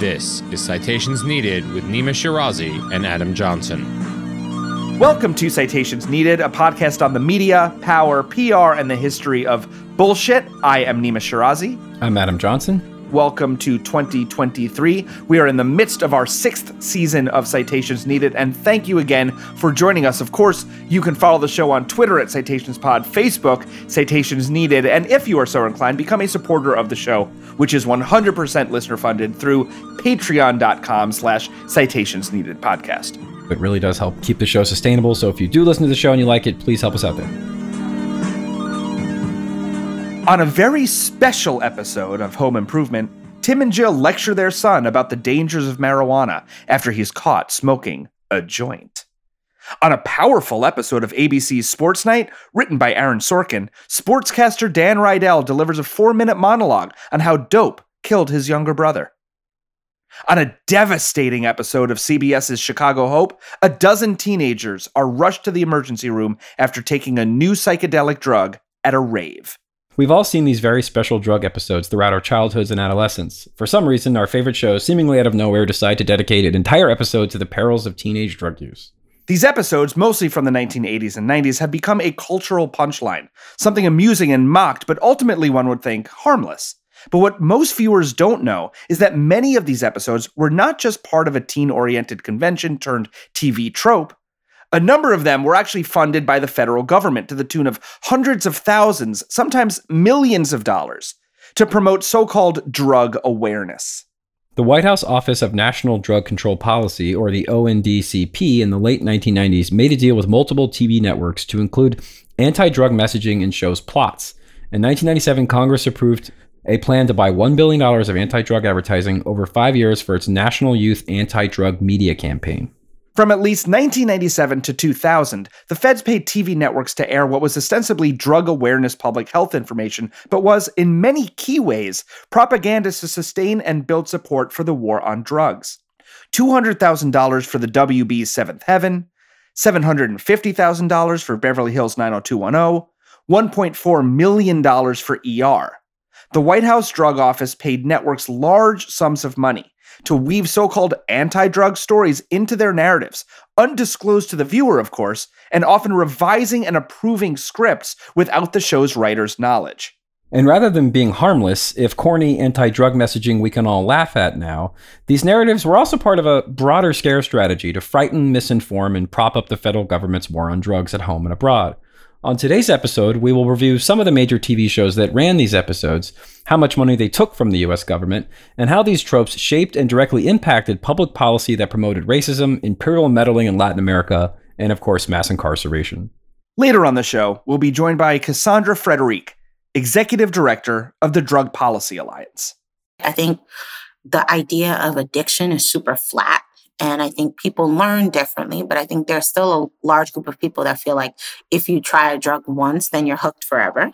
This is Citations Needed with Nima Shirazi and Adam Johnson. Welcome to Citations Needed, a podcast on the media, power, PR, and the history of bullshit. I am Nima Shirazi. I'm Adam Johnson. Welcome to 2023. We are in the midst of our sixth season of Citations Needed, and thank you again for joining us. Of course, you can follow the show on Twitter at Citations Pod, Facebook, Citations Needed, and if you are so inclined, become a supporter of the show, which is 100% listener funded through patreon.com slash citations needed podcast. It really does help keep the show sustainable, so if you do listen to the show and you like it, please help us out there. On a very special episode of Home Improvement, Tim and Jill lecture their son about the dangers of marijuana after he's caught smoking a joint. On a powerful episode of ABC's Sports Night, written by Aaron Sorkin, sportscaster Dan Rydell delivers a four minute monologue on how dope killed his younger brother. On a devastating episode of CBS's Chicago Hope, a dozen teenagers are rushed to the emergency room after taking a new psychedelic drug at a rave. We've all seen these very special drug episodes throughout our childhoods and adolescence. For some reason, our favorite shows, seemingly out of nowhere, decide to dedicate an entire episode to the perils of teenage drug use. These episodes, mostly from the 1980s and 90s, have become a cultural punchline, something amusing and mocked, but ultimately one would think harmless. But what most viewers don't know is that many of these episodes were not just part of a teen oriented convention turned TV trope, a number of them were actually funded by the federal government to the tune of hundreds of thousands, sometimes millions of dollars, to promote so called drug awareness. The White House Office of National Drug Control Policy, or the ONDCP, in the late 1990s made a deal with multiple TV networks to include anti drug messaging in shows' plots. In 1997, Congress approved a plan to buy $1 billion of anti drug advertising over five years for its National Youth Anti Drug Media Campaign. From at least 1997 to 2000, the feds paid TV networks to air what was ostensibly drug awareness public health information, but was, in many key ways, propaganda to sustain and build support for the war on drugs. $200,000 for the WB's Seventh Heaven, $750,000 for Beverly Hills 90210, $1.4 million for ER. The White House Drug Office paid networks large sums of money to weave so called anti drug stories into their narratives, undisclosed to the viewer, of course, and often revising and approving scripts without the show's writer's knowledge. And rather than being harmless, if corny anti drug messaging we can all laugh at now, these narratives were also part of a broader scare strategy to frighten, misinform, and prop up the federal government's war on drugs at home and abroad. On today's episode, we will review some of the major TV shows that ran these episodes, how much money they took from the US government, and how these tropes shaped and directly impacted public policy that promoted racism, imperial meddling in Latin America, and of course, mass incarceration. Later on the show, we'll be joined by Cassandra Frederique, Executive Director of the Drug Policy Alliance. I think the idea of addiction is super flat and I think people learn differently, but I think there's still a large group of people that feel like if you try a drug once, then you're hooked forever,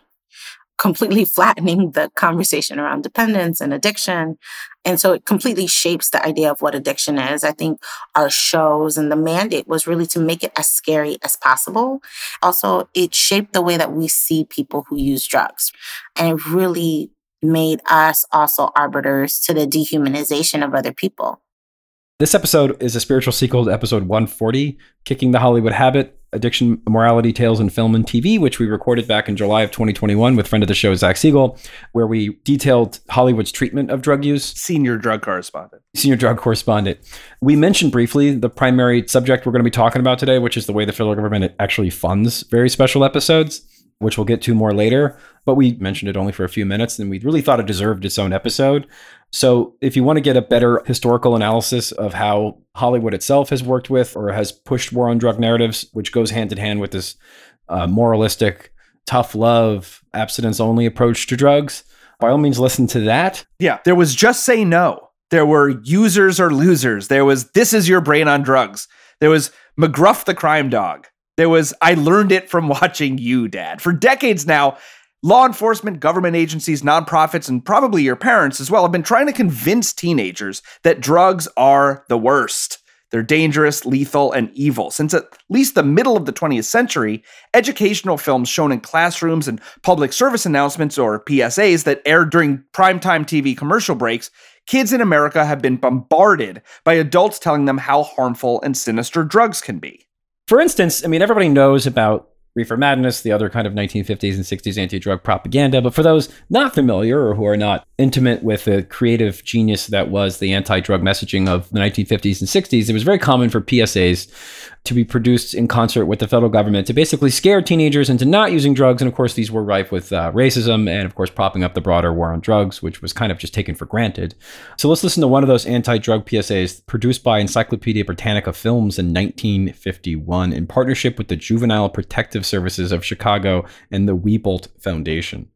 completely flattening the conversation around dependence and addiction. And so it completely shapes the idea of what addiction is. I think our shows and the mandate was really to make it as scary as possible. Also, it shaped the way that we see people who use drugs. And it really made us also arbiters to the dehumanization of other people. This episode is a spiritual sequel to episode 140, Kicking the Hollywood Habit Addiction, Morality Tales in Film and TV, which we recorded back in July of 2021 with friend of the show, Zach Siegel, where we detailed Hollywood's treatment of drug use. Senior drug correspondent. Senior drug correspondent. We mentioned briefly the primary subject we're going to be talking about today, which is the way the federal government actually funds very special episodes which we'll get to more later, but we mentioned it only for a few minutes and we really thought it deserved its own episode. So, if you want to get a better historical analysis of how Hollywood itself has worked with or has pushed war on drug narratives, which goes hand in hand with this uh, moralistic, tough love, abstinence only approach to drugs, by all means, listen to that. Yeah, there was Just Say No. There were Users or Losers. There was This Is Your Brain on Drugs. There was McGruff the Crime Dog. There was, I learned it from watching you, Dad. For decades now, law enforcement, government agencies, nonprofits, and probably your parents as well have been trying to convince teenagers that drugs are the worst. They're dangerous, lethal, and evil. Since at least the middle of the 20th century, educational films shown in classrooms and public service announcements or PSAs that aired during primetime TV commercial breaks kids in America have been bombarded by adults telling them how harmful and sinister drugs can be. For instance, I mean, everybody knows about Reefer Madness, the other kind of 1950s and 60s anti drug propaganda. But for those not familiar or who are not intimate with the creative genius that was the anti drug messaging of the 1950s and 60s, it was very common for PSAs to be produced in concert with the federal government to basically scare teenagers into not using drugs. And of course, these were rife with uh, racism and, of course, propping up the broader war on drugs, which was kind of just taken for granted. So let's listen to one of those anti drug PSAs produced by Encyclopedia Britannica Films in 1951 in partnership with the Juvenile Protective Services of Chicago and the Wieboldt Foundation.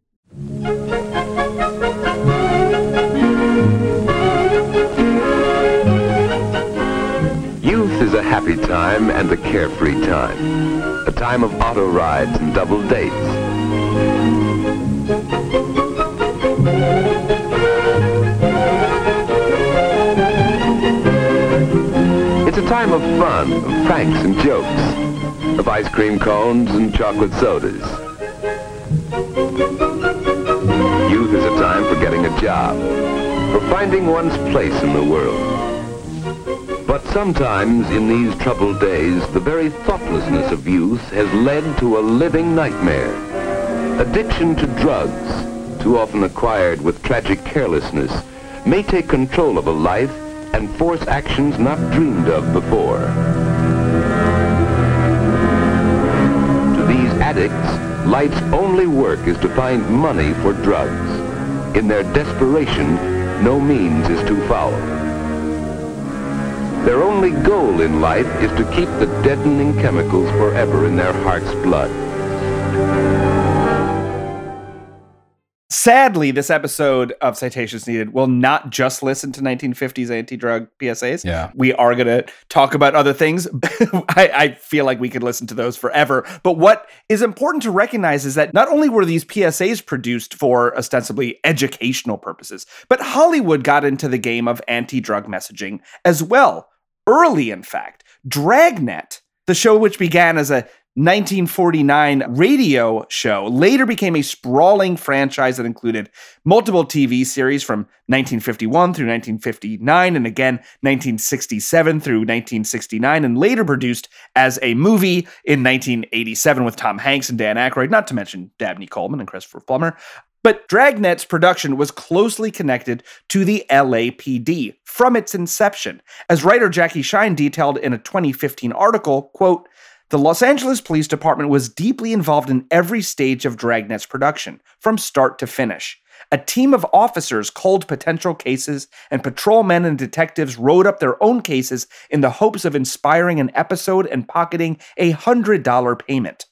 Youth is a happy time and a carefree time. A time of auto rides and double dates. It's a time of fun, of pranks and jokes, of ice cream cones and chocolate sodas. Youth is a time for getting a job, for finding one's place in the world. But sometimes in these troubled days, the very thoughtlessness of youth has led to a living nightmare. Addiction to drugs, too often acquired with tragic carelessness, may take control of a life and force actions not dreamed of before. Addicts, life's only work is to find money for drugs. In their desperation, no means is too foul. Their only goal in life is to keep the deadening chemicals forever in their heart's blood. Sadly, this episode of Citations Needed will not just listen to 1950s anti drug PSAs. Yeah. We are going to talk about other things. I, I, feel like we could listen to those forever. But what is important to recognize is that not only were these PSAs produced for ostensibly educational purposes, but Hollywood got into the game of anti drug messaging as well early, in fact. Dragnet, the show which began as a 1949 radio show, later became a sprawling franchise that included multiple TV series from 1951 through 1959 and again 1967 through 1969 and later produced as a movie in 1987 with Tom Hanks and Dan Aykroyd, not to mention Dabney Coleman and Christopher Plummer. But Dragnet's production was closely connected to the LAPD from its inception. As writer Jackie Shine detailed in a 2015 article, quote, the Los Angeles Police Department was deeply involved in every stage of Dragnet's production, from start to finish. A team of officers culled potential cases, and patrolmen and detectives wrote up their own cases in the hopes of inspiring an episode and pocketing a $100 payment.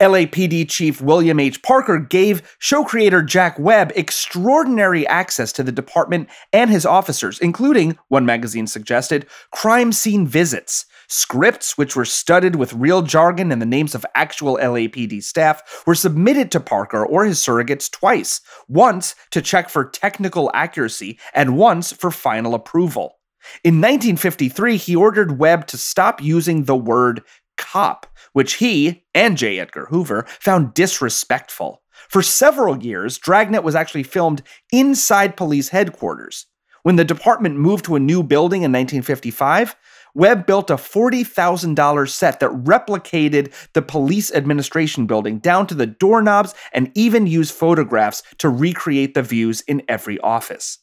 LAPD Chief William H. Parker gave show creator Jack Webb extraordinary access to the department and his officers, including, one magazine suggested, crime scene visits. Scripts, which were studded with real jargon and the names of actual LAPD staff, were submitted to Parker or his surrogates twice once to check for technical accuracy and once for final approval. In 1953, he ordered Webb to stop using the word cop which he and J. Edgar Hoover found disrespectful. For several years, Dragnet was actually filmed inside police headquarters. When the department moved to a new building in 1955, Webb built a $40,000 set that replicated the police administration building down to the doorknobs and even used photographs to recreate the views in every office.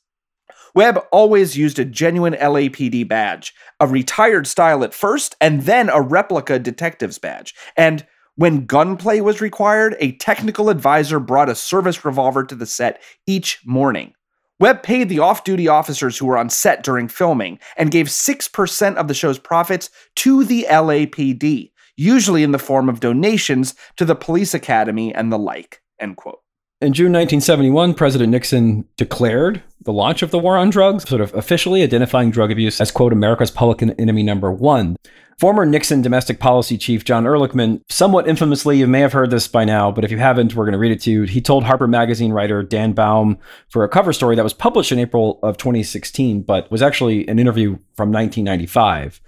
Webb always used a genuine LAPD badge, a retired style at first, and then a replica detective's badge. And when gunplay was required, a technical advisor brought a service revolver to the set each morning. Webb paid the off duty officers who were on set during filming and gave 6% of the show's profits to the LAPD, usually in the form of donations to the police academy and the like. End quote. In June 1971, President Nixon declared the launch of the war on drugs, sort of officially identifying drug abuse as, quote, America's public enemy number one. Former Nixon domestic policy chief John Ehrlichman, somewhat infamously, you may have heard this by now, but if you haven't, we're going to read it to you. He told Harper Magazine writer Dan Baum for a cover story that was published in April of 2016, but was actually an interview from 1995.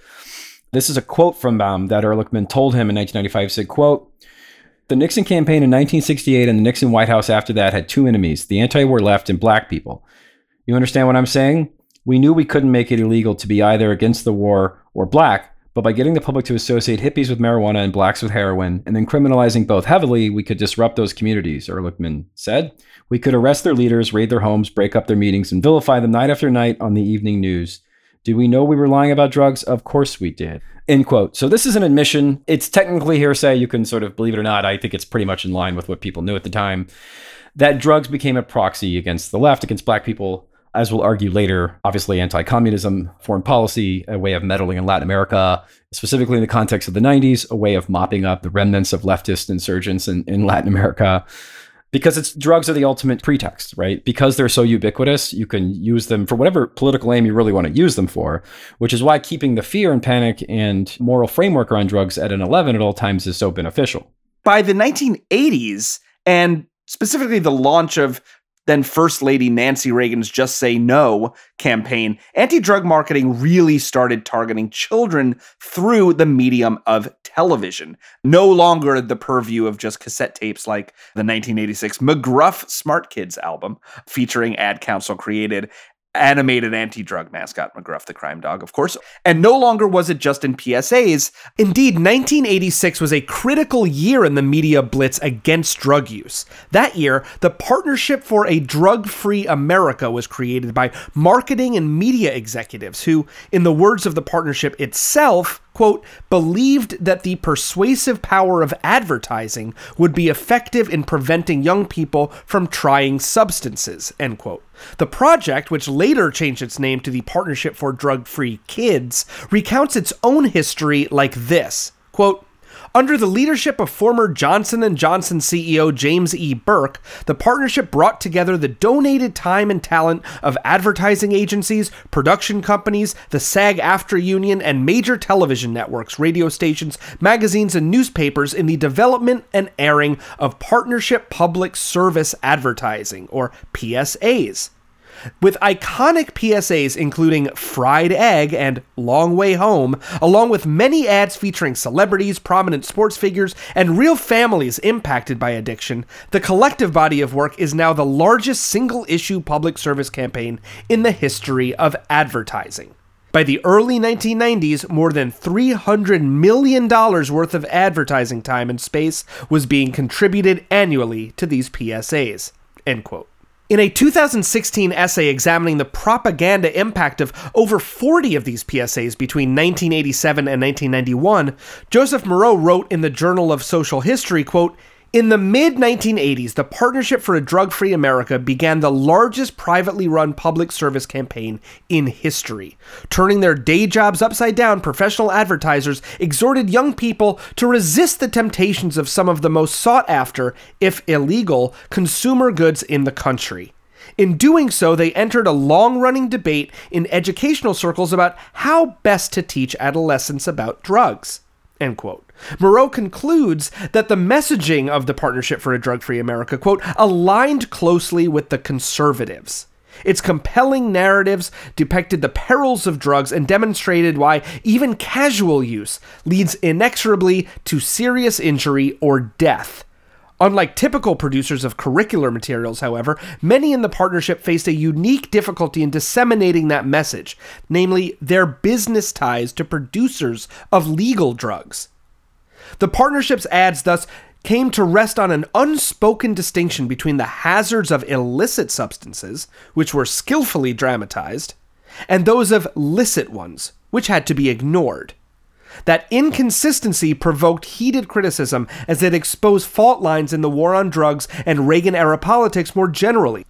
This is a quote from Baum that Ehrlichman told him in 1995. He said, quote, the Nixon campaign in 1968 and the Nixon White House after that had two enemies the anti war left and black people. You understand what I'm saying? We knew we couldn't make it illegal to be either against the war or black, but by getting the public to associate hippies with marijuana and blacks with heroin, and then criminalizing both heavily, we could disrupt those communities, Ehrlichman said. We could arrest their leaders, raid their homes, break up their meetings, and vilify them night after night on the evening news. Did we know we were lying about drugs? Of course we did. End quote. So this is an admission. It's technically hearsay. You can sort of believe it or not. I think it's pretty much in line with what people knew at the time. That drugs became a proxy against the left, against black people, as we'll argue later, obviously anti communism, foreign policy, a way of meddling in Latin America, specifically in the context of the 90s, a way of mopping up the remnants of leftist insurgents in, in Latin America. Because it's drugs are the ultimate pretext, right? Because they're so ubiquitous, you can use them for whatever political aim you really want to use them for, which is why keeping the fear and panic and moral framework around drugs at an 11 at all times is so beneficial. By the 1980s, and specifically the launch of then First Lady Nancy Reagan's Just Say No campaign, anti drug marketing really started targeting children through the medium of television. No longer the purview of just cassette tapes like the 1986 McGruff Smart Kids album, featuring Ad Council created animated anti-drug mascot McGruff the crime dog, of course. And no longer was it just in PSAs. Indeed, 1986 was a critical year in the media blitz against drug use. That year, the Partnership for a Drug-Free America was created by marketing and media executives who, in the words of the partnership itself, quote, believed that the persuasive power of advertising would be effective in preventing young people from trying substances, end quote. The project, which later changed its name to the Partnership for Drug Free Kids, recounts its own history like this. Quote, under the leadership of former Johnson & Johnson CEO James E. Burke, the partnership brought together the donated time and talent of advertising agencies, production companies, the SAG-AFTRA union, and major television networks, radio stations, magazines, and newspapers in the development and airing of partnership public service advertising, or PSAs with iconic PSAs including Fried Egg and Long Way Home, along with many ads featuring celebrities, prominent sports figures, and real families impacted by addiction, the collective body of work is now the largest single issue public service campaign in the history of advertising. By the early 1990s, more than $300 million worth of advertising time and space was being contributed annually to these PSAs. End quote. In a 2016 essay examining the propaganda impact of over 40 of these PSAs between 1987 and 1991, Joseph Moreau wrote in the Journal of Social History, quote, in the mid 1980s, the Partnership for a Drug Free America began the largest privately run public service campaign in history. Turning their day jobs upside down, professional advertisers exhorted young people to resist the temptations of some of the most sought after, if illegal, consumer goods in the country. In doing so, they entered a long running debate in educational circles about how best to teach adolescents about drugs. End quote. Moreau concludes that the messaging of the Partnership for a Drug Free America, quote, aligned closely with the conservatives. Its compelling narratives depicted the perils of drugs and demonstrated why even casual use leads inexorably to serious injury or death. Unlike typical producers of curricular materials, however, many in the partnership faced a unique difficulty in disseminating that message, namely their business ties to producers of legal drugs. The partnership's ads thus came to rest on an unspoken distinction between the hazards of illicit substances, which were skillfully dramatized, and those of licit ones, which had to be ignored. That inconsistency provoked heated criticism as it exposed fault lines in the war on drugs and Reagan era politics more generally,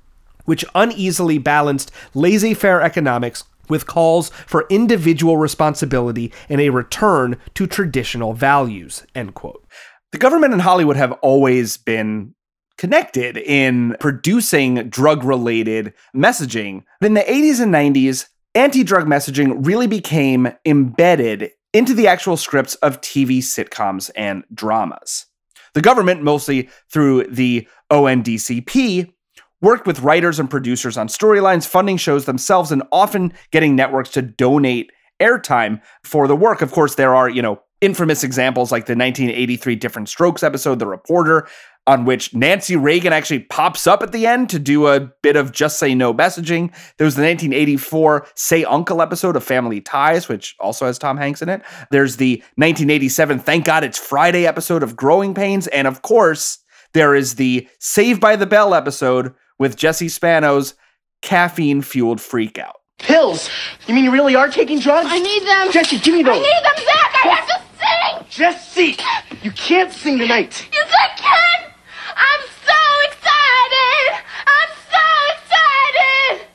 which uneasily balanced laissez faire economics with calls for individual responsibility and a return to traditional values. End quote. The government and Hollywood have always been connected in producing drug related messaging. In the 80s and 90s, anti drug messaging really became embedded into the actual scripts of TV sitcoms and dramas. The government, mostly through the ONDCP, worked with writers and producers on storylines, funding shows themselves, and often getting networks to donate airtime for the work. Of course, there are, you know, infamous examples like the 1983 Diff'rent Strokes episode, The Reporter, on which Nancy Reagan actually pops up at the end to do a bit of just say no messaging. There was the 1984 Say Uncle episode of Family Ties, which also has Tom Hanks in it. There's the 1987 Thank God It's Friday episode of Growing Pains. And of course, there is the Saved by the Bell episode with Jesse Spano's caffeine fueled freakout. Pills? You mean you really are taking drugs? I need them. Jesse, give me those. I need them, Zach. I have to sing. Jesse, you can't sing tonight. Yes, I can. I'm so excited. I'm so excited.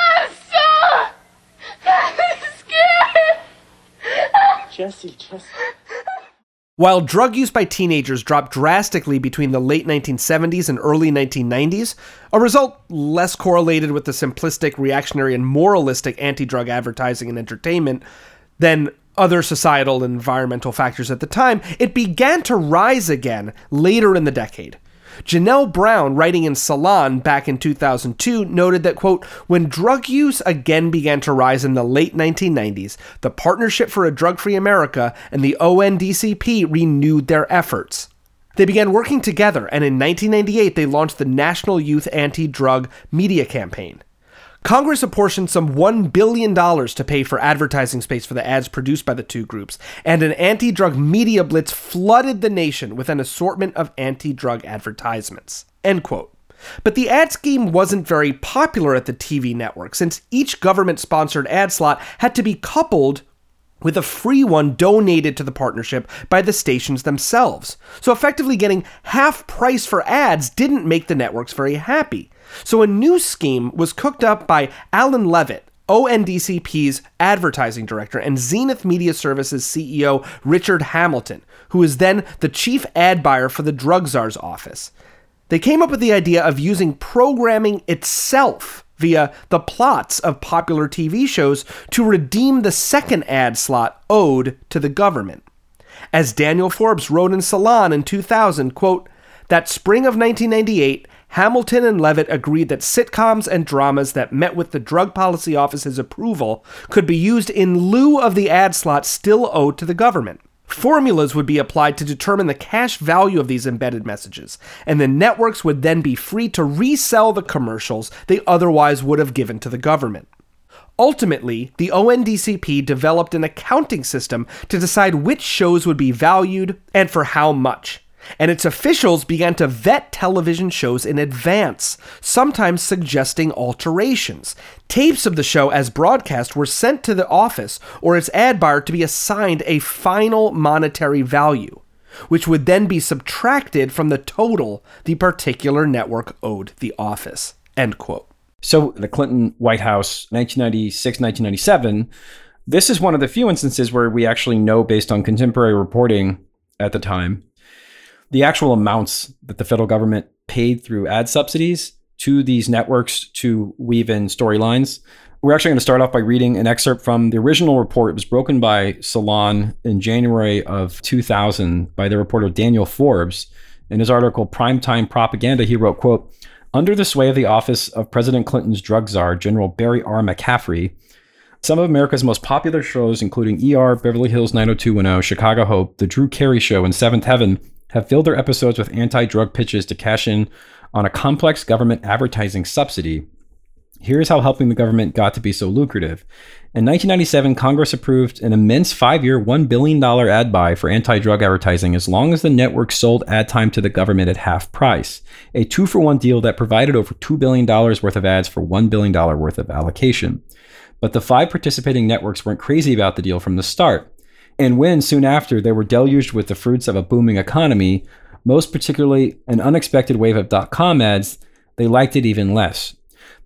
I'm so scared. Jesse, Jesse. While drug use by teenagers dropped drastically between the late 1970s and early 1990s, a result less correlated with the simplistic, reactionary, and moralistic anti drug advertising and entertainment than other societal and environmental factors at the time, it began to rise again later in the decade. Janelle Brown, writing in Salon back in 2002, noted that, quote, when drug use again began to rise in the late 1990s, the Partnership for a Drug Free America and the ONDCP renewed their efforts. They began working together, and in 1998, they launched the National Youth Anti Drug Media Campaign. Congress apportioned some $1 billion to pay for advertising space for the ads produced by the two groups, and an anti drug media blitz flooded the nation with an assortment of anti drug advertisements. End quote. But the ad scheme wasn't very popular at the TV network, since each government sponsored ad slot had to be coupled with a free one donated to the partnership by the stations themselves. So effectively getting half price for ads didn't make the networks very happy. So a new scheme was cooked up by Alan Levitt, ONDCP's advertising director, and Zenith Media Services CEO Richard Hamilton, who was then the chief ad buyer for the Drug Czar's office. They came up with the idea of using programming itself via the plots of popular TV shows to redeem the second ad slot owed to the government. As Daniel Forbes wrote in Salon in 2000, quote, that spring of 1998, Hamilton and Levitt agreed that sitcoms and dramas that met with the Drug Policy Office's approval could be used in lieu of the ad slot still owed to the government. Formulas would be applied to determine the cash value of these embedded messages, and the networks would then be free to resell the commercials they otherwise would have given to the government. Ultimately, the ONDCP developed an accounting system to decide which shows would be valued and for how much and its officials began to vet television shows in advance, sometimes suggesting alterations. Tapes of the show as broadcast were sent to the office or its ad buyer to be assigned a final monetary value, which would then be subtracted from the total the particular network owed the office. End quote. So the Clinton White House, 1996, 1997, this is one of the few instances where we actually know based on contemporary reporting at the time the actual amounts that the federal government paid through ad subsidies to these networks to weave in storylines. We're actually going to start off by reading an excerpt from the original report. It was broken by Salon in January of 2000 by the reporter Daniel Forbes. In his article Primetime Propaganda, he wrote, quote, under the sway of the office of President Clinton's drug czar, General Barry R. McCaffrey, some of America's most popular shows, including ER, Beverly Hills 90210, Chicago Hope, The Drew Carey Show, and Seventh Heaven, have filled their episodes with anti drug pitches to cash in on a complex government advertising subsidy. Here's how helping the government got to be so lucrative. In 1997, Congress approved an immense five year, $1 billion ad buy for anti drug advertising as long as the network sold ad time to the government at half price. A two for one deal that provided over $2 billion worth of ads for $1 billion worth of allocation. But the five participating networks weren't crazy about the deal from the start. And when soon after they were deluged with the fruits of a booming economy, most particularly an unexpected wave of dot com ads, they liked it even less.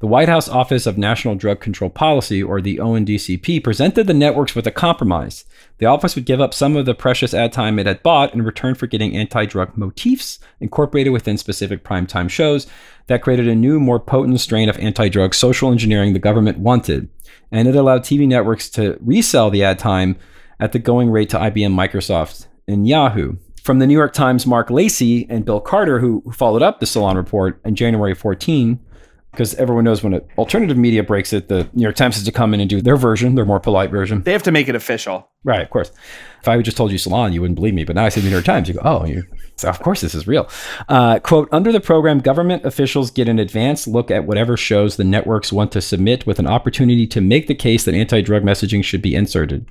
The White House Office of National Drug Control Policy, or the ONDCP, presented the networks with a compromise. The office would give up some of the precious ad time it had bought in return for getting anti drug motifs incorporated within specific primetime shows that created a new, more potent strain of anti drug social engineering the government wanted. And it allowed TV networks to resell the ad time at the going rate to IBM, Microsoft, and Yahoo. From the New York Times, Marc Lacey and Bill Carter, who followed up the Salon report in January 14, because everyone knows when alternative media breaks it, the New York Times has to come in and do their version, their more polite version. They have to make it official. Right, of course. If I had just told you Salon, you wouldn't believe me. But now I say the New York Times, you go, oh, you, so of course this is real. Uh, quote, under the program, government officials get an advanced look at whatever shows the networks want to submit with an opportunity to make the case that anti drug messaging should be inserted.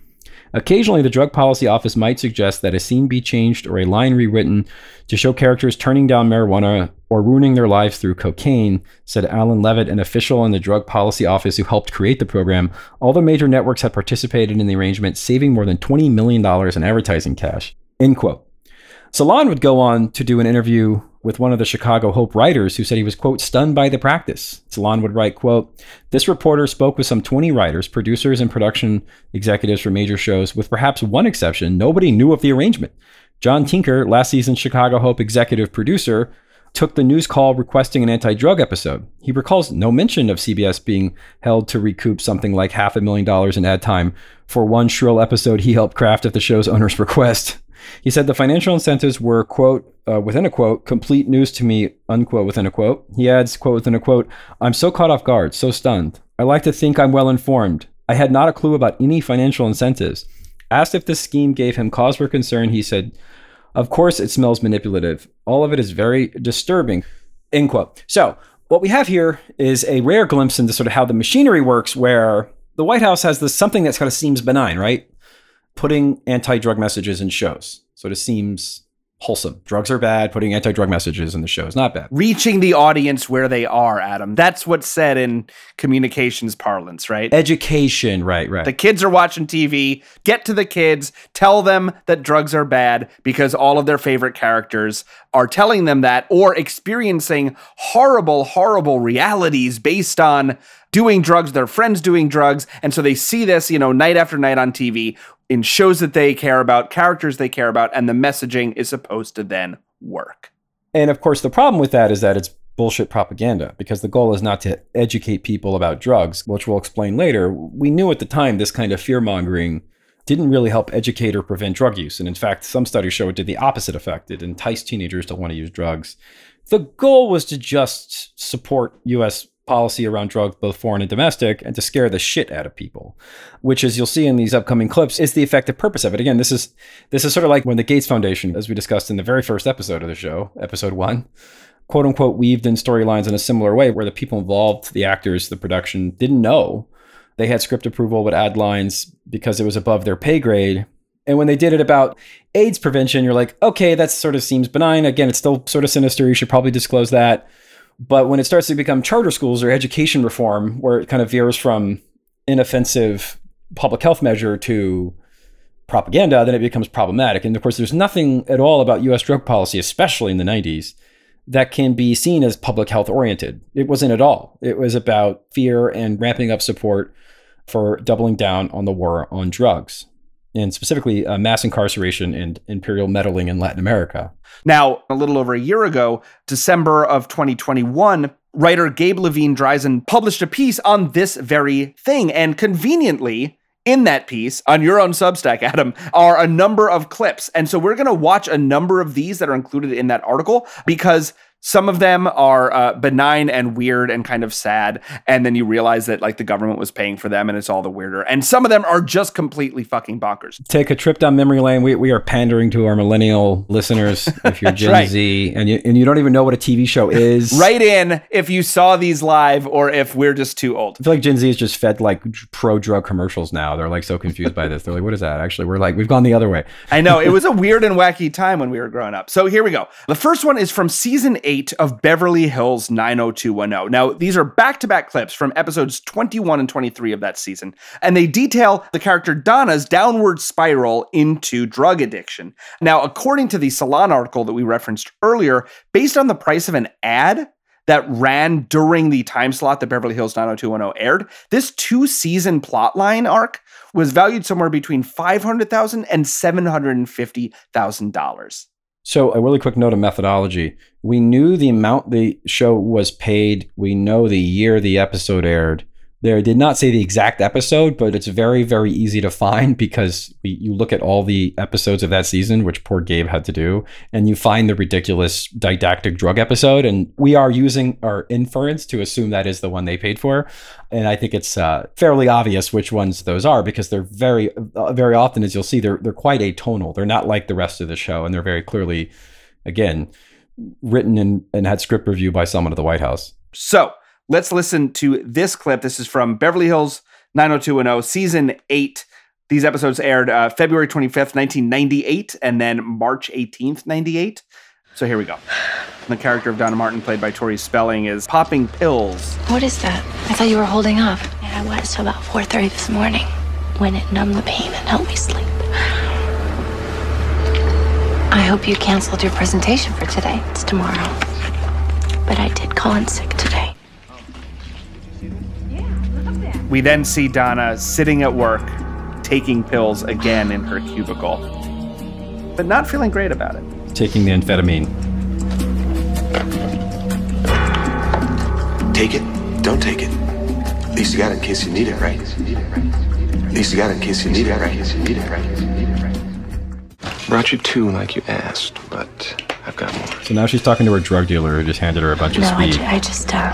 Occasionally, the Drug Policy Office might suggest that a scene be changed or a line rewritten to show characters turning down marijuana or ruining their lives through cocaine, said Alan Levitt, an official in the Drug Policy Office who helped create the program. All the major networks had participated in the arrangement, saving more than $20 million in advertising cash. End quote. Salon would go on to do an interview with one of the Chicago Hope writers who said he was, quote, stunned by the practice. Salon would write, quote, this reporter spoke with some 20 writers, producers, and production executives for major shows. With perhaps one exception, nobody knew of the arrangement. John Tinker, last season's Chicago Hope executive producer, took the news call requesting an anti drug episode. He recalls no mention of CBS being held to recoup something like half a million dollars in ad time for one shrill episode he helped craft at the show's owner's request. He said the financial incentives were, quote, uh, within a quote, complete news to me, unquote, within a quote. He adds, quote, within a quote, I'm so caught off guard, so stunned. I like to think I'm well informed. I had not a clue about any financial incentives. Asked if this scheme gave him cause for concern, he said, Of course, it smells manipulative. All of it is very disturbing. End quote. So, what we have here is a rare glimpse into sort of how the machinery works, where the White House has this something that kind of seems benign, right? Putting anti-drug messages in shows. So it seems wholesome. Drugs are bad. Putting anti-drug messages in the show is not bad. Reaching the audience where they are, Adam. That's what's said in communications parlance, right? Education, right, right. The kids are watching TV. Get to the kids. Tell them that drugs are bad because all of their favorite characters are telling them that or experiencing horrible, horrible realities based on doing drugs, their friends doing drugs. And so they see this, you know, night after night on TV in shows that they care about, characters they care about, and the messaging is supposed to then work. And of course, the problem with that is that it's bullshit propaganda because the goal is not to educate people about drugs, which we'll explain later. We knew at the time this kind of fear mongering didn't really help educate or prevent drug use. And in fact, some studies show it did the opposite effect. It enticed teenagers to want to use drugs. The goal was to just support US policy around drugs, both foreign and domestic, and to scare the shit out of people, which, as you'll see in these upcoming clips, is the effective purpose of it. Again, this is this is sort of like when the Gates Foundation, as we discussed in the very first episode of the show, episode one, quote unquote, weaved in storylines in a similar way, where the people involved, the actors, the production, didn't know they had script approval, would add lines because it was above their pay grade. And when they did it about AIDS prevention, you're like, okay, that sort of seems benign. Again, it's still sort of sinister. You should probably disclose that. But when it starts to become charter schools or education reform, where it kind of veers from inoffensive public health measure to propaganda, then it becomes problematic. And of course, there's nothing at all about US drug policy, especially in the 90s, that can be seen as public health oriented. It wasn't at all. It was about fear and ramping up support for doubling down on the war on drugs and specifically uh, mass incarceration and imperial meddling in Latin America. Now, a little over a year ago, December of 2021, writer Gabe Levine Dryzen published a piece on this very thing. And conveniently, in that piece on your own Substack, Adam, are a number of clips. And so we're going to watch a number of these that are included in that article because some of them are uh, benign and weird and kind of sad. And then you realize that like the government was paying for them and it's all the weirder. And some of them are just completely fucking bonkers. Take a trip down memory lane. We, we are pandering to our millennial listeners if you're Gen right. Z and you, and you don't even know what a TV show is. Write in if you saw these live or if we're just too old. I feel like Gen Z is just fed like pro drug commercials now. They're like so confused by this. They're like, what is that? Actually, we're like, we've gone the other way. I know. It was a weird and wacky time when we were growing up. So here we go. The first one is from season eight of Beverly Hills 90210. Now, these are back to back clips from episodes 21 and 23 of that season, and they detail the character Donna's downward spiral into drug addiction. Now, according to the Salon article that we referenced earlier, based on the price of an ad, that ran during the time slot that Beverly Hills 90210 aired, this two season plotline arc was valued somewhere between $500,000 and $750,000. So, a really quick note of methodology. We knew the amount the show was paid. We know the year the episode aired. There did not say the exact episode, but it's very, very easy to find because we, you look at all the episodes of that season, which poor Gabe had to do, and you find the ridiculous didactic drug episode. And we are using our inference to assume that is the one they paid for. And I think it's uh, fairly obvious which ones those are because they're very, uh, very often, as you'll see, they're they're quite atonal. They're not like the rest of the show, and they're very clearly, again, written and, and had script review by someone at the White House. So let's listen to this clip. This is from Beverly Hills 90210, season eight. These episodes aired uh, February 25th, 1998, and then March 18th, 98. So here we go. The character of Donna Martin, played by Tori Spelling, is popping pills. What is that? I thought you were holding up. Yeah, I was till about 4.30 this morning when it numbed the pain and helped me sleep. I hope you canceled your presentation for today. It's tomorrow. But I did call in sick today. We then see Donna sitting at work, taking pills again in her cubicle, but not feeling great about it. Taking the amphetamine. Take it, don't take it. At least you got it in case you need it, right? At least you got it in case you need it, right? Brought you two like you asked, but I've got more. So now she's talking to her drug dealer who just handed her a bunch of No, I, ju- I just uh,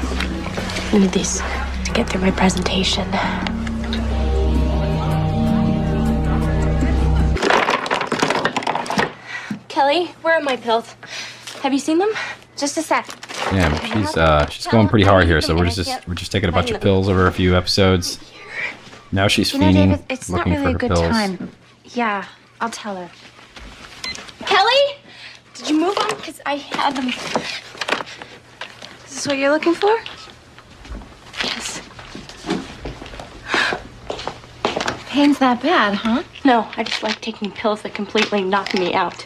need these to get through my presentation. Kelly, where are my pills? Have you seen them? Just a sec. Damn, she's uh she's going pretty hard here. So we're just we're just taking a bunch of pills over a few episodes. Now she's You know, fiending, David, it's not looking really for a good pills. time. Yeah, I'll tell her. Kelly, did you move them? Because I had them. Is this what you're looking for? Yes. Pain's that bad, huh? No, I just like taking pills that completely knock me out.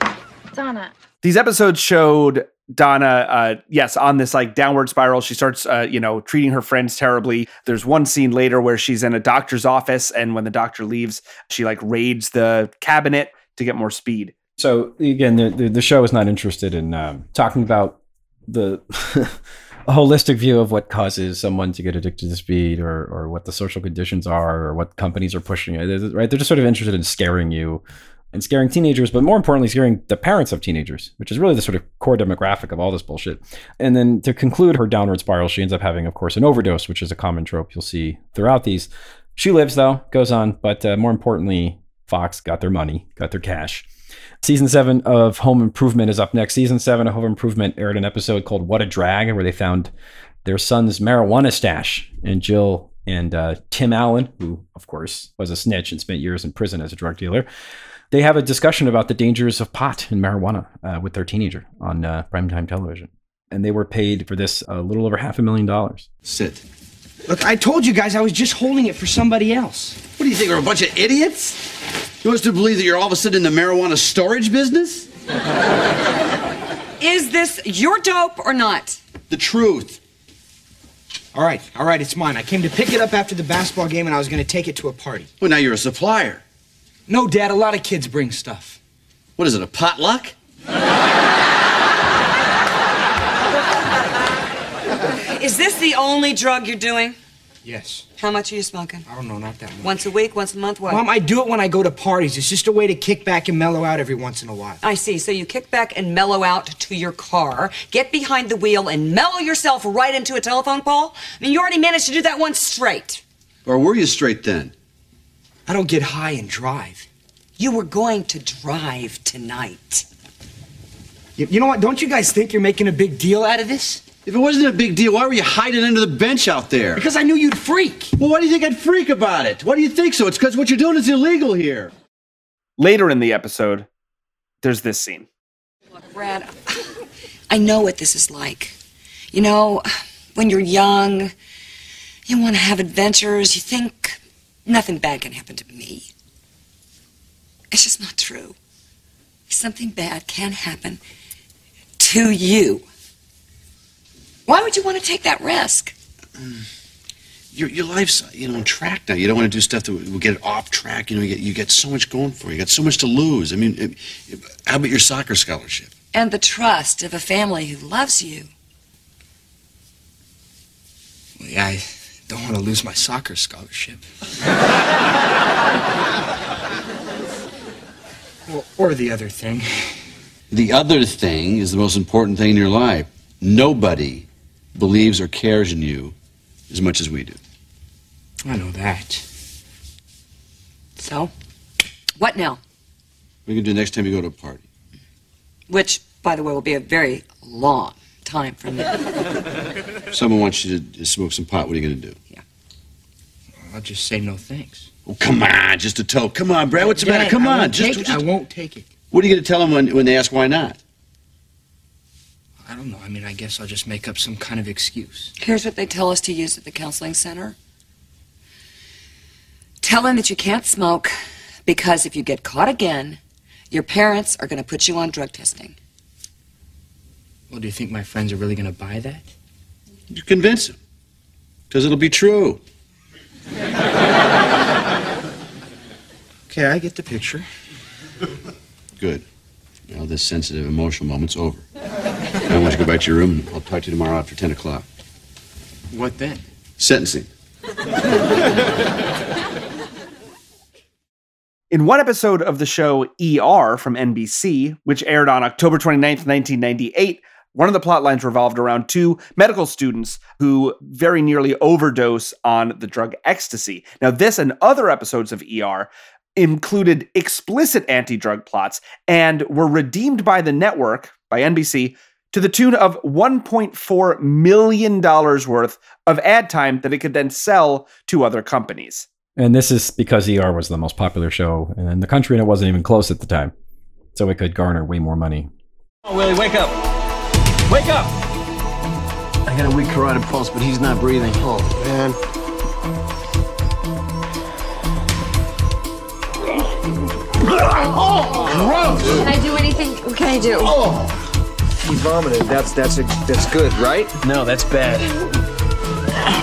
Donna. These episodes showed Donna, uh, yes, on this like downward spiral. She starts, uh, you know, treating her friends terribly. There's one scene later where she's in a doctor's office, and when the doctor leaves, she like raids the cabinet to get more speed. So again, the, the show is not interested in um, talking about the holistic view of what causes someone to get addicted to speed, or or what the social conditions are, or what companies are pushing. Right? They're just sort of interested in scaring you and scaring teenagers, but more importantly, scaring the parents of teenagers, which is really the sort of core demographic of all this bullshit. And then to conclude her downward spiral, she ends up having, of course, an overdose, which is a common trope you'll see throughout these. She lives though, goes on, but uh, more importantly, Fox got their money, got their cash. Season seven of Home Improvement is up next. Season seven of Home Improvement aired an episode called What a Drag, where they found their son's marijuana stash. And Jill and uh, Tim Allen, who, of course, was a snitch and spent years in prison as a drug dealer, they have a discussion about the dangers of pot and marijuana uh, with their teenager on uh, primetime television. And they were paid for this a little over half a million dollars. Sit. Look, I told you guys I was just holding it for somebody else. What do you think, we're a bunch of idiots? You want us to believe that you're all of a sudden in the marijuana storage business? Is this your dope or not? The truth. All right, all right, it's mine. I came to pick it up after the basketball game and I was going to take it to a party. Well, now you're a supplier. No, Dad, a lot of kids bring stuff. What is it, a potluck? Is this the only drug you're doing? Yes. How much are you smoking? I don't know, not that much. Once a week, once a month, what? Mom, I do it when I go to parties. It's just a way to kick back and mellow out every once in a while. I see. So you kick back and mellow out to your car, get behind the wheel, and mellow yourself right into a telephone pole? I mean, you already managed to do that once straight. Or were you straight then? I don't get high and drive. You were going to drive tonight. You, you know what? Don't you guys think you're making a big deal out of this? If it wasn't a big deal, why were you hiding under the bench out there? Because I knew you'd freak. Well, why do you think I'd freak about it? Why do you think so? It's because what you're doing is illegal here. Later in the episode, there's this scene. Look, Brad, I know what this is like. You know, when you're young, you want to have adventures, you think nothing bad can happen to me. It's just not true. Something bad can happen to you. Why would you want to take that risk? Mm. Your, your life's you know on track now. You don't want to do stuff that will get it off track. You know, you get, you get so much going for you. You got so much to lose. I mean, it, it- how about your soccer scholarship? And the trust of a family who loves you. Well, yeah, I don't want to lose my soccer scholarship. or, or the other thing. The other thing is the most important thing in your life. Nobody believes or cares in you as much as we do. I know that. So, what now? We can do next time you go to a party. Which, by the way, will be a very long time from now. If someone wants you to smoke some pot, what are you going to do? Yeah. I'll just say no thanks. Oh, come on, just a toe. Come on, Brad. What's the Dad, matter? Come I on, won't just, take it. just- I won't take it. What are you going to tell them when, when they ask why not? I don't know. I mean, I guess I'll just make up some kind of excuse. Here's what they tell us to use at the counseling center. Tell them that you can't smoke because if you get caught again, your parents are going to put you on drug testing. Well, do you think my friends are really going to buy that? You convince them. Because it'll be true. Okay, I get the picture. Good. Now this sensitive, emotional moment's over. I want you to go back to your room. I'll talk to you tomorrow after 10 o'clock. What then? Sentencing. In one episode of the show ER from NBC, which aired on October 29th, 1998, one of the plot lines revolved around two medical students who very nearly overdose on the drug ecstasy. Now, this and other episodes of ER included explicit anti drug plots and were redeemed by the network, by NBC, to the tune of $1.4 million worth of ad time that it could then sell to other companies. And this is because ER was the most popular show in the country and it wasn't even close at the time. So it could garner way more money. Oh, Willie, wake up. Wake up! I got a weak carotid pulse, but he's not breathing. Oh, man. Oh, Can I do anything? What can I do? He vomited. That's that's a, that's good, right? No, that's bad.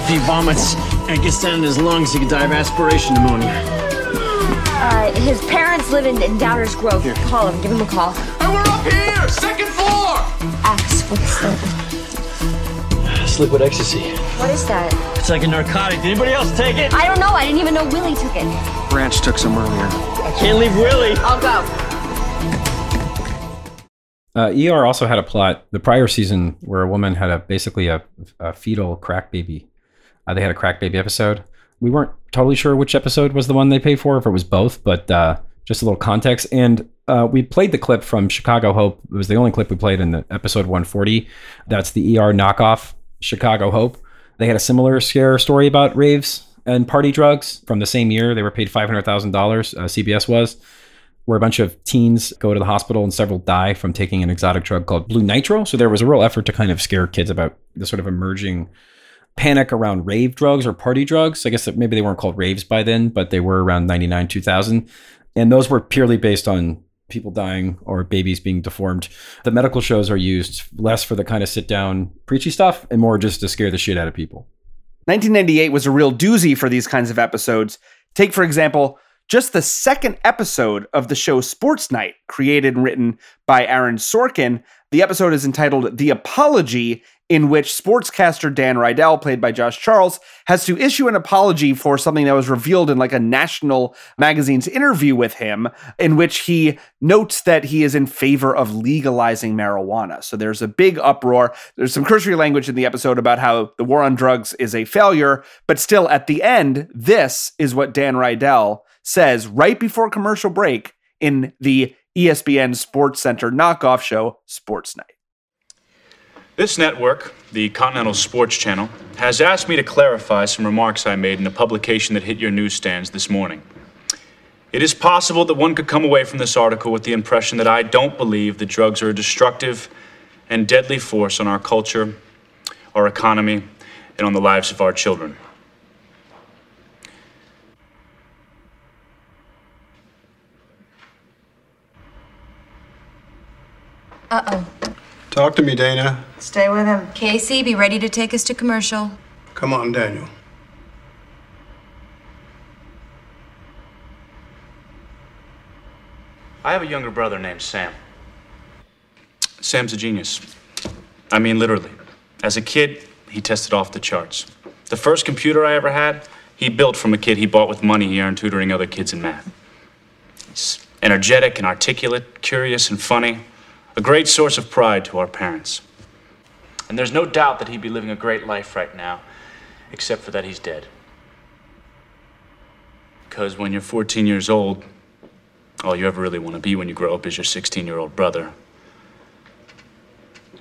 If he vomits and gets down in his lungs, he could die of aspiration pneumonia. Uh, his parents live in, in Downers Grove. Call him. Give him a call. And we're up here, second floor. Axe. What's that? It's liquid ecstasy. What is that? It's like a narcotic. Did anybody else take it? I don't know. I didn't even know Willie took it. Branch took some earlier. I can't leave Willie. I'll go. Uh, ER also had a plot the prior season where a woman had a basically a, a fetal crack baby. Uh, they had a crack baby episode. We weren't totally sure which episode was the one they paid for, if it was both, but uh, just a little context. And uh, we played the clip from Chicago Hope. It was the only clip we played in the episode 140. That's the ER knockoff Chicago Hope. They had a similar scare story about raves and party drugs from the same year. They were paid $500,000, uh, CBS was where a bunch of teens go to the hospital and several die from taking an exotic drug called blue nitro. So there was a real effort to kind of scare kids about the sort of emerging panic around rave drugs or party drugs. I guess maybe they weren't called raves by then, but they were around 99, 2000. And those were purely based on people dying or babies being deformed. The medical shows are used less for the kind of sit down preachy stuff and more just to scare the shit out of people. 1998 was a real doozy for these kinds of episodes. Take, for example, just the second episode of the show Sports Night, created and written by Aaron Sorkin. The episode is entitled The Apology, in which sportscaster Dan Rydell, played by Josh Charles, has to issue an apology for something that was revealed in like a national magazine's interview with him, in which he notes that he is in favor of legalizing marijuana. So there's a big uproar. There's some cursory language in the episode about how the war on drugs is a failure, but still at the end, this is what Dan Rydell says right before commercial break in the ESPN Sports Center knockoff show Sports Night. This network, the Continental Sports Channel, has asked me to clarify some remarks I made in a publication that hit your newsstands this morning. It is possible that one could come away from this article with the impression that I don't believe that drugs are a destructive and deadly force on our culture, our economy, and on the lives of our children. Uh-oh. Talk to me, Dana. Stay with him. Casey, be ready to take us to commercial. Come on, Daniel. I have a younger brother named Sam. Sam's a genius. I mean, literally. As a kid, he tested off the charts. The first computer I ever had, he built from a kid he bought with money he earned tutoring other kids in math. He's energetic and articulate, curious and funny, a great source of pride to our parents. And there's no doubt that he'd be living a great life right now, except for that he's dead. Because when you're 14 years old, all you ever really want to be when you grow up is your 16 year old brother.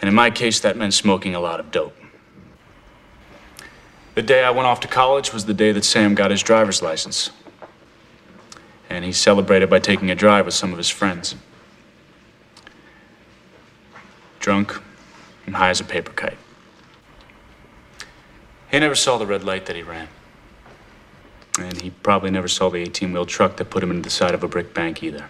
And in my case, that meant smoking a lot of dope. The day I went off to college was the day that Sam got his driver's license. And he celebrated by taking a drive with some of his friends. Drunk and high as a paper kite. He never saw the red light that he ran. And he probably never saw the 18 wheel truck that put him into the side of a brick bank either.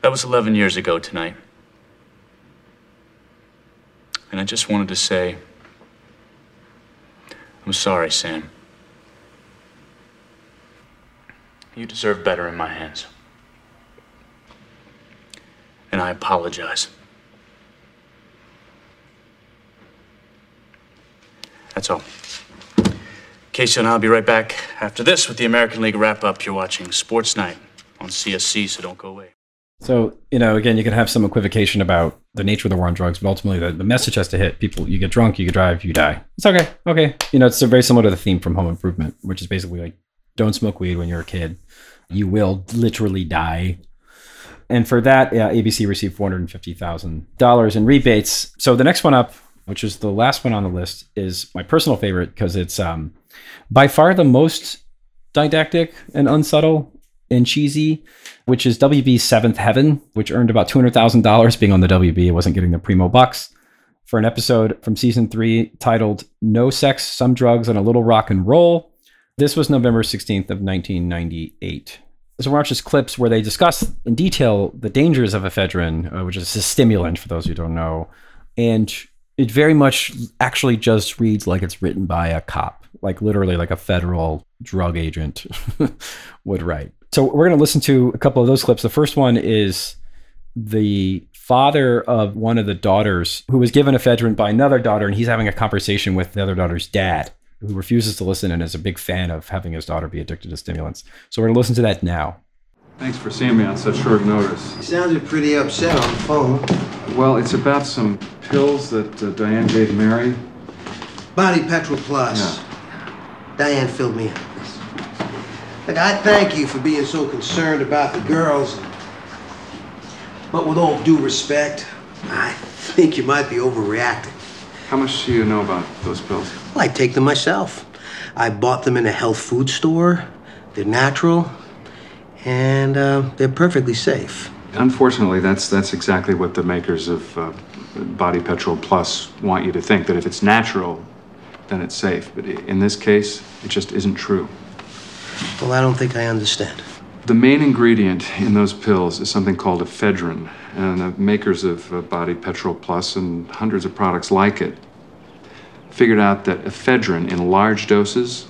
That was 11 years ago tonight. And I just wanted to say, I'm sorry, Sam. You deserve better in my hands. And I apologize. That's all. Casey and I'll be right back after this with the American League wrap up. You're watching Sports Night on CSC, so don't go away. So, you know, again, you can have some equivocation about the nature of the war on drugs, but ultimately the, the message has to hit people. You get drunk, you get drive, you die. It's okay. Okay. You know, it's very similar to the theme from Home Improvement, which is basically like, don't smoke weed when you're a kid. You will literally die. And for that, yeah, ABC received $450,000 in rebates. So the next one up, which is the last one on the list, is my personal favorite because it's um, by far the most didactic and unsubtle and cheesy, which is WB's Seventh Heaven, which earned about $200,000 being on the WB. It wasn't getting the primo bucks for an episode from season three titled No Sex, Some Drugs, and a Little Rock and Roll. This was November 16th of 1998. So we're just clips where they discuss in detail the dangers of ephedrine, uh, which is a stimulant for those who don't know. And it very much actually just reads like it's written by a cop, like literally like a federal drug agent would write. So we're going to listen to a couple of those clips. The first one is the father of one of the daughters who was given ephedrine by another daughter, and he's having a conversation with the other daughter's dad, who refuses to listen and is a big fan of having his daughter be addicted to stimulants. So we're going to listen to that now. Thanks for seeing me on such short notice. You sounded pretty upset on the phone. Well, it's about some pills that uh, Diane gave Mary. Body Petrol Plus. Diane filled me in. Look, I thank you for being so concerned about the girls. But with all due respect, I think you might be overreacting. How much do you know about those pills? Well, I take them myself. I bought them in a health food store. They're natural, and uh, they're perfectly safe. Unfortunately, that's that's exactly what the makers of uh, Body Petrol Plus want you to think that if it's natural, then it's safe. But in this case, it just isn't true. Well, I don't think I understand. The main ingredient in those pills is something called ephedrine, and the makers of uh, Body Petrol Plus and hundreds of products like it figured out that ephedrine in large doses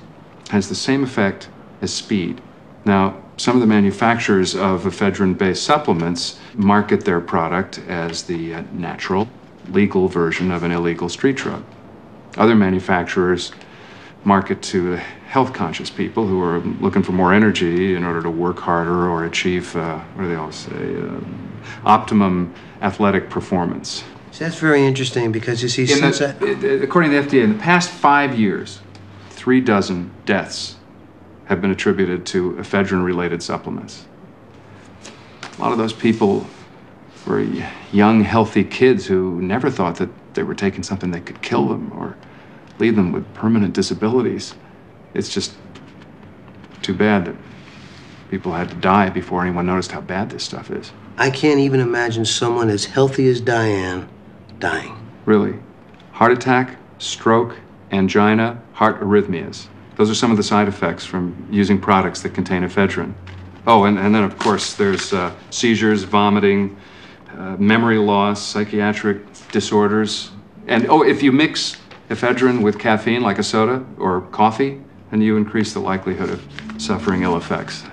has the same effect as speed. Now, some of the manufacturers of ephedrine based supplements market their product as the uh, natural, legal version of an illegal street drug. Other manufacturers market to health conscious people who are looking for more energy in order to work harder or achieve, uh, what do they always say, um, optimum athletic performance. See, that's very interesting because you see, In since the- uh, according to the FDA, in the past five years, three dozen deaths have been attributed to ephedrine related supplements. A lot of those people were young, healthy kids who never thought that they were taking something that could kill them or leave them with permanent disabilities. It's just too bad that people had to die before anyone noticed how bad this stuff is. I can't even imagine someone as healthy as Diane dying. Really. Heart attack, stroke, angina, heart arrhythmias. Those are some of the side effects from using products that contain ephedrine. Oh, and, and then, of course, there's uh, seizures, vomiting, uh, memory loss, psychiatric disorders. And oh, if you mix ephedrine with caffeine, like a soda or coffee, and you increase the likelihood of suffering ill effects.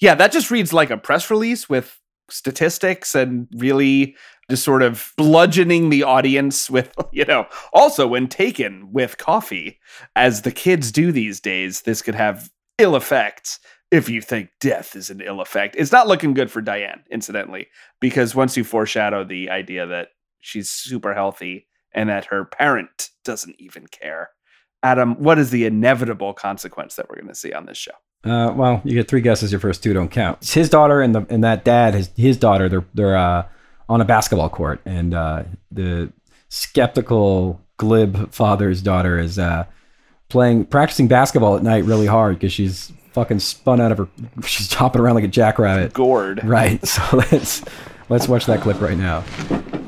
Yeah, that just reads like a press release with statistics and really just sort of bludgeoning the audience with, you know, also when taken with coffee, as the kids do these days, this could have ill effects if you think death is an ill effect. It's not looking good for Diane, incidentally, because once you foreshadow the idea that she's super healthy and that her parent doesn't even care. Adam, what is the inevitable consequence that we're going to see on this show? Uh, well, you get three guesses. Your first two don't count. It's his daughter and the and that dad, his his daughter. They're they're uh, on a basketball court, and uh, the skeptical, glib father's daughter is uh, playing, practicing basketball at night really hard because she's fucking spun out of her. She's hopping around like a jackrabbit. Gourd. Right. So let's let's watch that clip right now.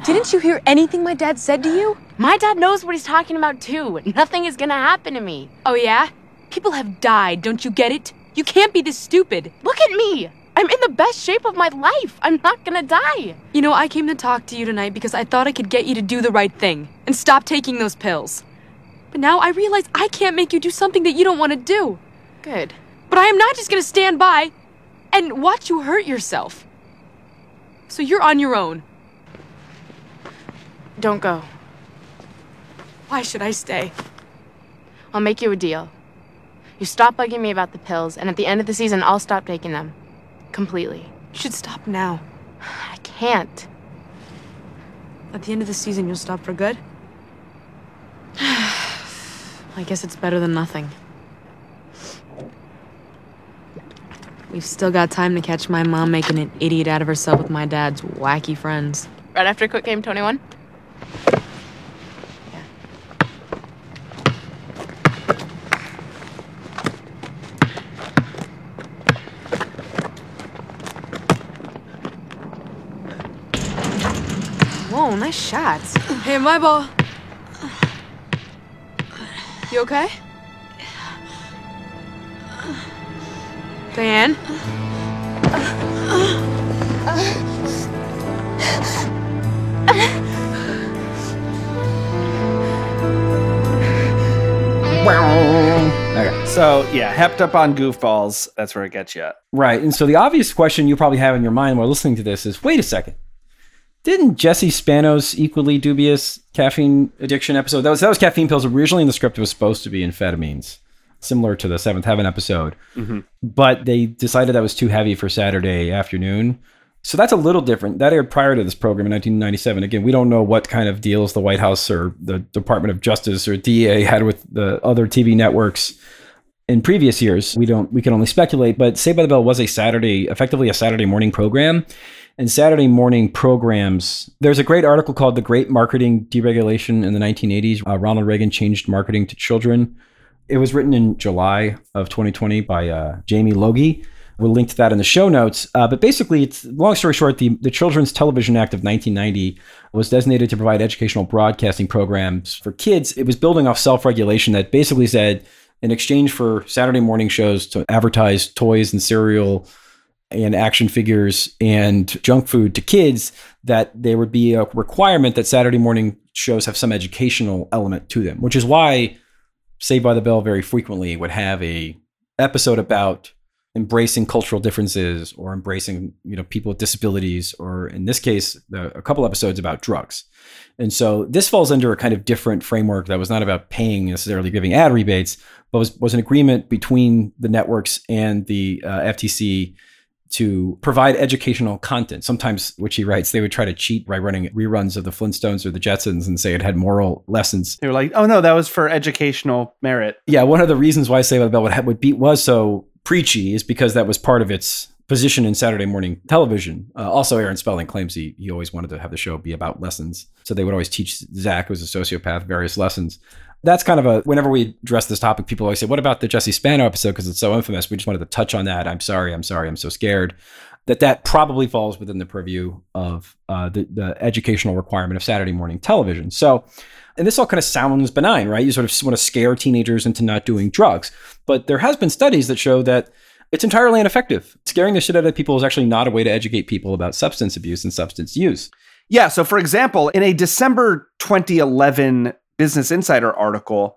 Didn't you hear anything my dad said to you? My dad knows what he's talking about too. Nothing is gonna happen to me. Oh, yeah? People have died, don't you get it? You can't be this stupid. Look at me! I'm in the best shape of my life. I'm not gonna die. You know, I came to talk to you tonight because I thought I could get you to do the right thing and stop taking those pills. But now I realize I can't make you do something that you don't want to do. Good. But I am not just gonna stand by and watch you hurt yourself. So you're on your own. Don't go. Why should I stay? I'll make you a deal. You stop bugging me about the pills, and at the end of the season, I'll stop taking them. Completely. You should stop now. I can't. At the end of the season, you'll stop for good? I guess it's better than nothing. We've still got time to catch my mom making an idiot out of herself with my dad's wacky friends. Right after Quick Game 21? Whoa, nice shots. Hey, my ball. You okay? Diane? Okay. So yeah, hepped up on goofballs. That's where it gets you. Right. And so the obvious question you probably have in your mind while listening to this is wait a second. Didn't Jesse Spano's equally dubious caffeine addiction episode? That was that was caffeine pills. Originally in the script it was supposed to be amphetamines, similar to the Seventh Heaven episode. Mhm. But they decided that was too heavy for Saturday afternoon. So that's a little different. That aired prior to this program in 1997. Again, we don't know what kind of deals the White House or the Department of Justice or DEA had with the other TV networks in previous years. We don't. We can only speculate. But Saved by the Bell was a Saturday, effectively a Saturday morning program. And Saturday morning programs. There's a great article called "The Great Marketing Deregulation in the 1980s." Uh, Ronald Reagan changed marketing to children. It was written in July of 2020 by uh, Jamie Logie. We'll link to that in the show notes. Uh, but basically, it's long story short, the, the Children's Television Act of 1990 was designated to provide educational broadcasting programs for kids. It was building off self regulation that basically said, in exchange for Saturday morning shows to advertise toys and cereal and action figures and junk food to kids, that there would be a requirement that Saturday morning shows have some educational element to them, which is why Saved by the Bell very frequently would have a episode about embracing cultural differences or embracing you know people with disabilities or in this case a couple episodes about drugs. And so this falls under a kind of different framework that was not about paying necessarily giving ad rebates but was, was an agreement between the networks and the uh, ftc to provide educational content sometimes which he writes they would try to cheat by running reruns of the flintstones or the jetsons and say it had moral lessons They were like, "Oh no, that was for educational merit." yeah, one of the reasons why Saved by the Bell would, would be was so preachy is because that was part of its position in Saturday morning television. Uh, also, Aaron Spelling claims he he always wanted to have the show be about lessons, so they would always teach Zach, who's a sociopath, various lessons. That's kind of a whenever we address this topic, people always say, "What about the Jesse Spano episode?" Because it's so infamous. We just wanted to touch on that. I'm sorry. I'm sorry. I'm so scared. That that probably falls within the purview of uh, the the educational requirement of Saturday morning television. So and this all kind of sounds benign, right? You sort of want to scare teenagers into not doing drugs. But there has been studies that show that it's entirely ineffective. Scaring the shit out of people is actually not a way to educate people about substance abuse and substance use. Yeah. So, for example, in a December 2011 Business Insider article,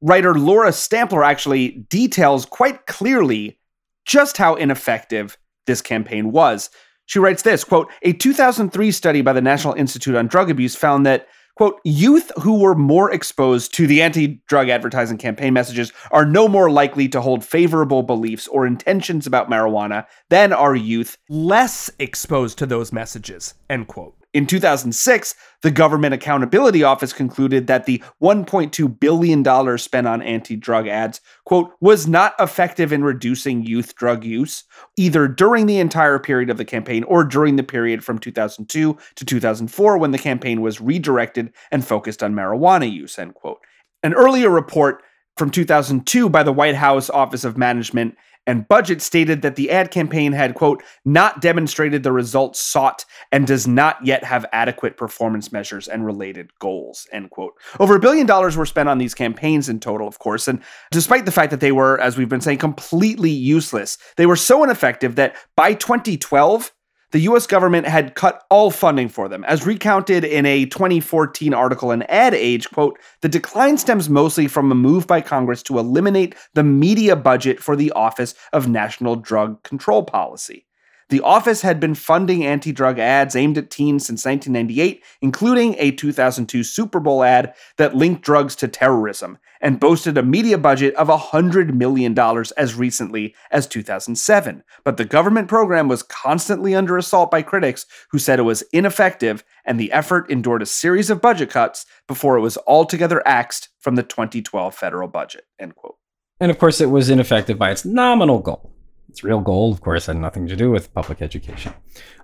writer Laura Stampler actually details quite clearly just how ineffective this campaign was. She writes this quote, a 2003 study by the National Institute on Drug Abuse found that quote, youth who were more exposed to the anti drug advertising campaign messages are no more likely to hold favorable beliefs or intentions about marijuana than are youth less exposed to those messages, end quote. In 2006, the Government Accountability Office concluded that the $1.2 billion spent on anti drug ads, quote, was not effective in reducing youth drug use, either during the entire period of the campaign or during the period from 2002 to 2004 when the campaign was redirected and focused on marijuana use, end quote. An earlier report from 2002 by the White House Office of Management and Budget stated that the ad campaign had, quote, not demonstrated the results sought and does not yet have adequate performance measures and related goals, end quote. Over a billion dollars were spent on these campaigns in total, of course, and despite the fact that they were, as we've been saying, completely useless, they were so ineffective that by 2012, the US government had cut all funding for them. As recounted in a 2014 article in Ad Age, quote, the decline stems mostly from a move by Congress to eliminate the media budget for the Office of National Drug Control Policy. The office had been funding anti drug ads aimed at teens since 1998, including a 2002 Super Bowl ad that linked drugs to terrorism and boasted a media budget of $100 million as recently as 2007. But the government program was constantly under assault by critics who said it was ineffective, and the effort endured a series of budget cuts before it was altogether axed from the 2012 federal budget. End quote. And of course, it was ineffective by its nominal goal. Its real goal, of course, had nothing to do with public education.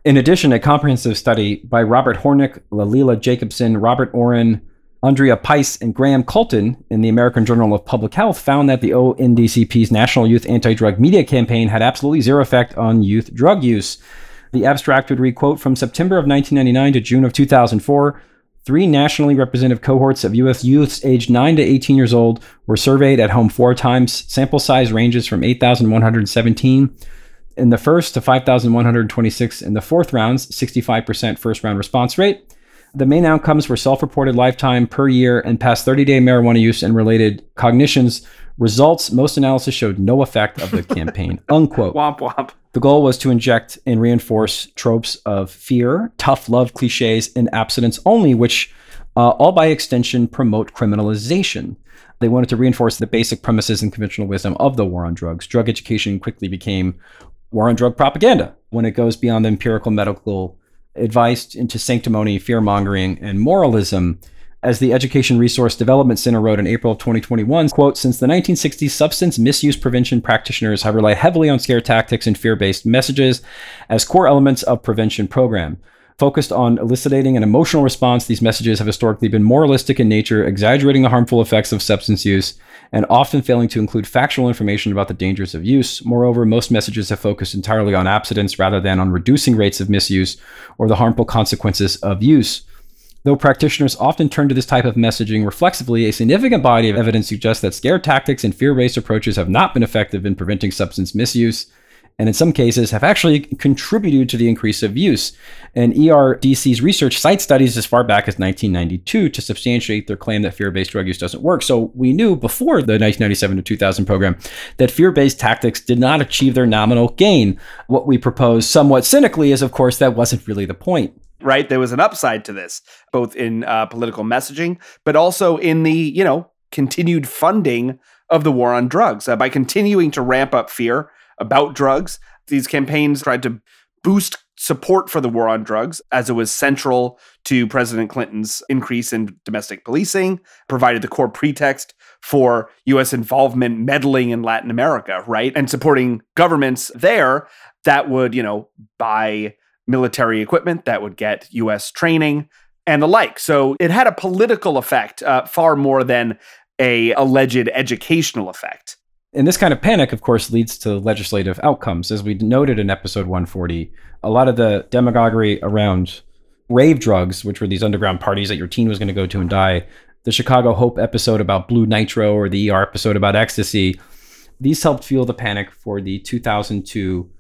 In addition, a comprehensive study by Robert Hornik, Lalila Jacobsohn, Robert Orwin, Andrea Piesse, and Graham Kalton in the American Journal of Public Health found that the ONDCP's National Youth Anti Drug Media Campaign had absolutely zero effect on youth drug use. The abstract would read, quote, from September of 1999 to June of 2004, Three nationally representative cohorts of U.S. youths aged 9 to 18 years old were surveyed at home four times. Sample size ranges from 8,117 in the first to 5,126 in the fourth rounds, 65% first round response rate. The main outcomes were self reported lifetime per year and past 30 day marijuana use and related cognitions. Results, most analysis showed no effect of the campaign. Unquote. Womp womp. The goal was to inject and reinforce tropes of fear, tough love cliches, and abstinence only, which uh, all by extension promote criminalization. They wanted to reinforce the basic premises and conventional wisdom of the war on drugs. Drug education quickly became war on drug propaganda when it goes beyond the empirical medical advice into sanctimony, fear mongering, and moralism. As the Education Resource Development Center wrote in April of 2021, quote, since the 1960s, substance misuse prevention practitioners have relied heavily on scare tactics and fear-based messages as core elements of prevention program. Focused on eliciting an emotional response, these messages have historically been moralistic in nature, exaggerating the harmful effects of substance use, and often failing to include factual information about the dangers of use. Moreover, most messages have focused entirely on abstinence rather than on reducing rates of misuse or the harmful consequences of use. Though practitioners often turn to this type of messaging reflexively, a significant body of evidence suggests that scare tactics and fear based approaches have not been effective in preventing substance misuse, and in some cases have actually contributed to the increase of use. And ERDC's research cites studies as far back as 1992 to substantiate their claim that fear based drug use doesn't work. So we knew before the 1997 to 2000 program that fear based tactics did not achieve their nominal gain. What we propose somewhat cynically is, of course, that wasn't really the point right? There was an upside to this, both in uh, political messaging, but also in the, you know, continued funding of the war on drugs. Uh, by continuing to ramp up fear about drugs, these campaigns tried to boost support for the war on drugs as it was central to President Clinton's increase in domestic policing, provided the core pretext for US involvement meddling in Latin America, right? And supporting governments there that would, you know, buy military equipment that would get US training and the like. So it had a political effect uh, far more than a alleged educational effect. And this kind of panic, of course, leads to legislative outcomes. As we noted in episode 140, a lot of the demagoguery around rave drugs, which were these underground parties that your teen was going to go to and die, the Chicago Hope episode about blue nitro or the ER episode about ecstasy, these helped fuel the panic for the 2002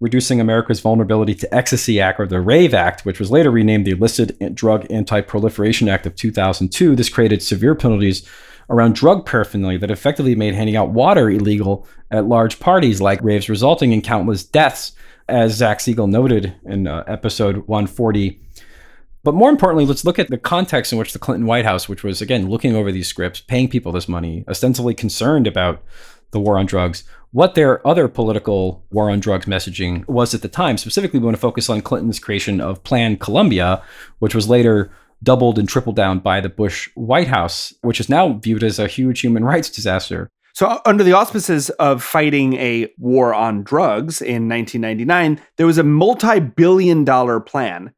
Reducing America's Vulnerability to Ecstasy Act, or the RAVE Act, which was later renamed the Illicit Drug Anti Proliferation Act of 2002. This created severe penalties around drug paraphernalia that effectively made handing out water illegal at large parties like raves, resulting in countless deaths as Zach Siegel noted in uh, episode 140. But more importantly, let's look at the context in which the Clinton White House, which was again looking over these scripts, paying people this money, ostensibly concerned about the war on drugs, what their other political war on drugs messaging was at the time. Specifically, we want to focus on Clinton's creation of Plan Colombia, which was later doubled and tripled down by the Bush White House, which is now viewed as a huge human rights disaster. So, uh, under the auspices of fighting a war on drugs in 1999, there was a multi billion dollar plan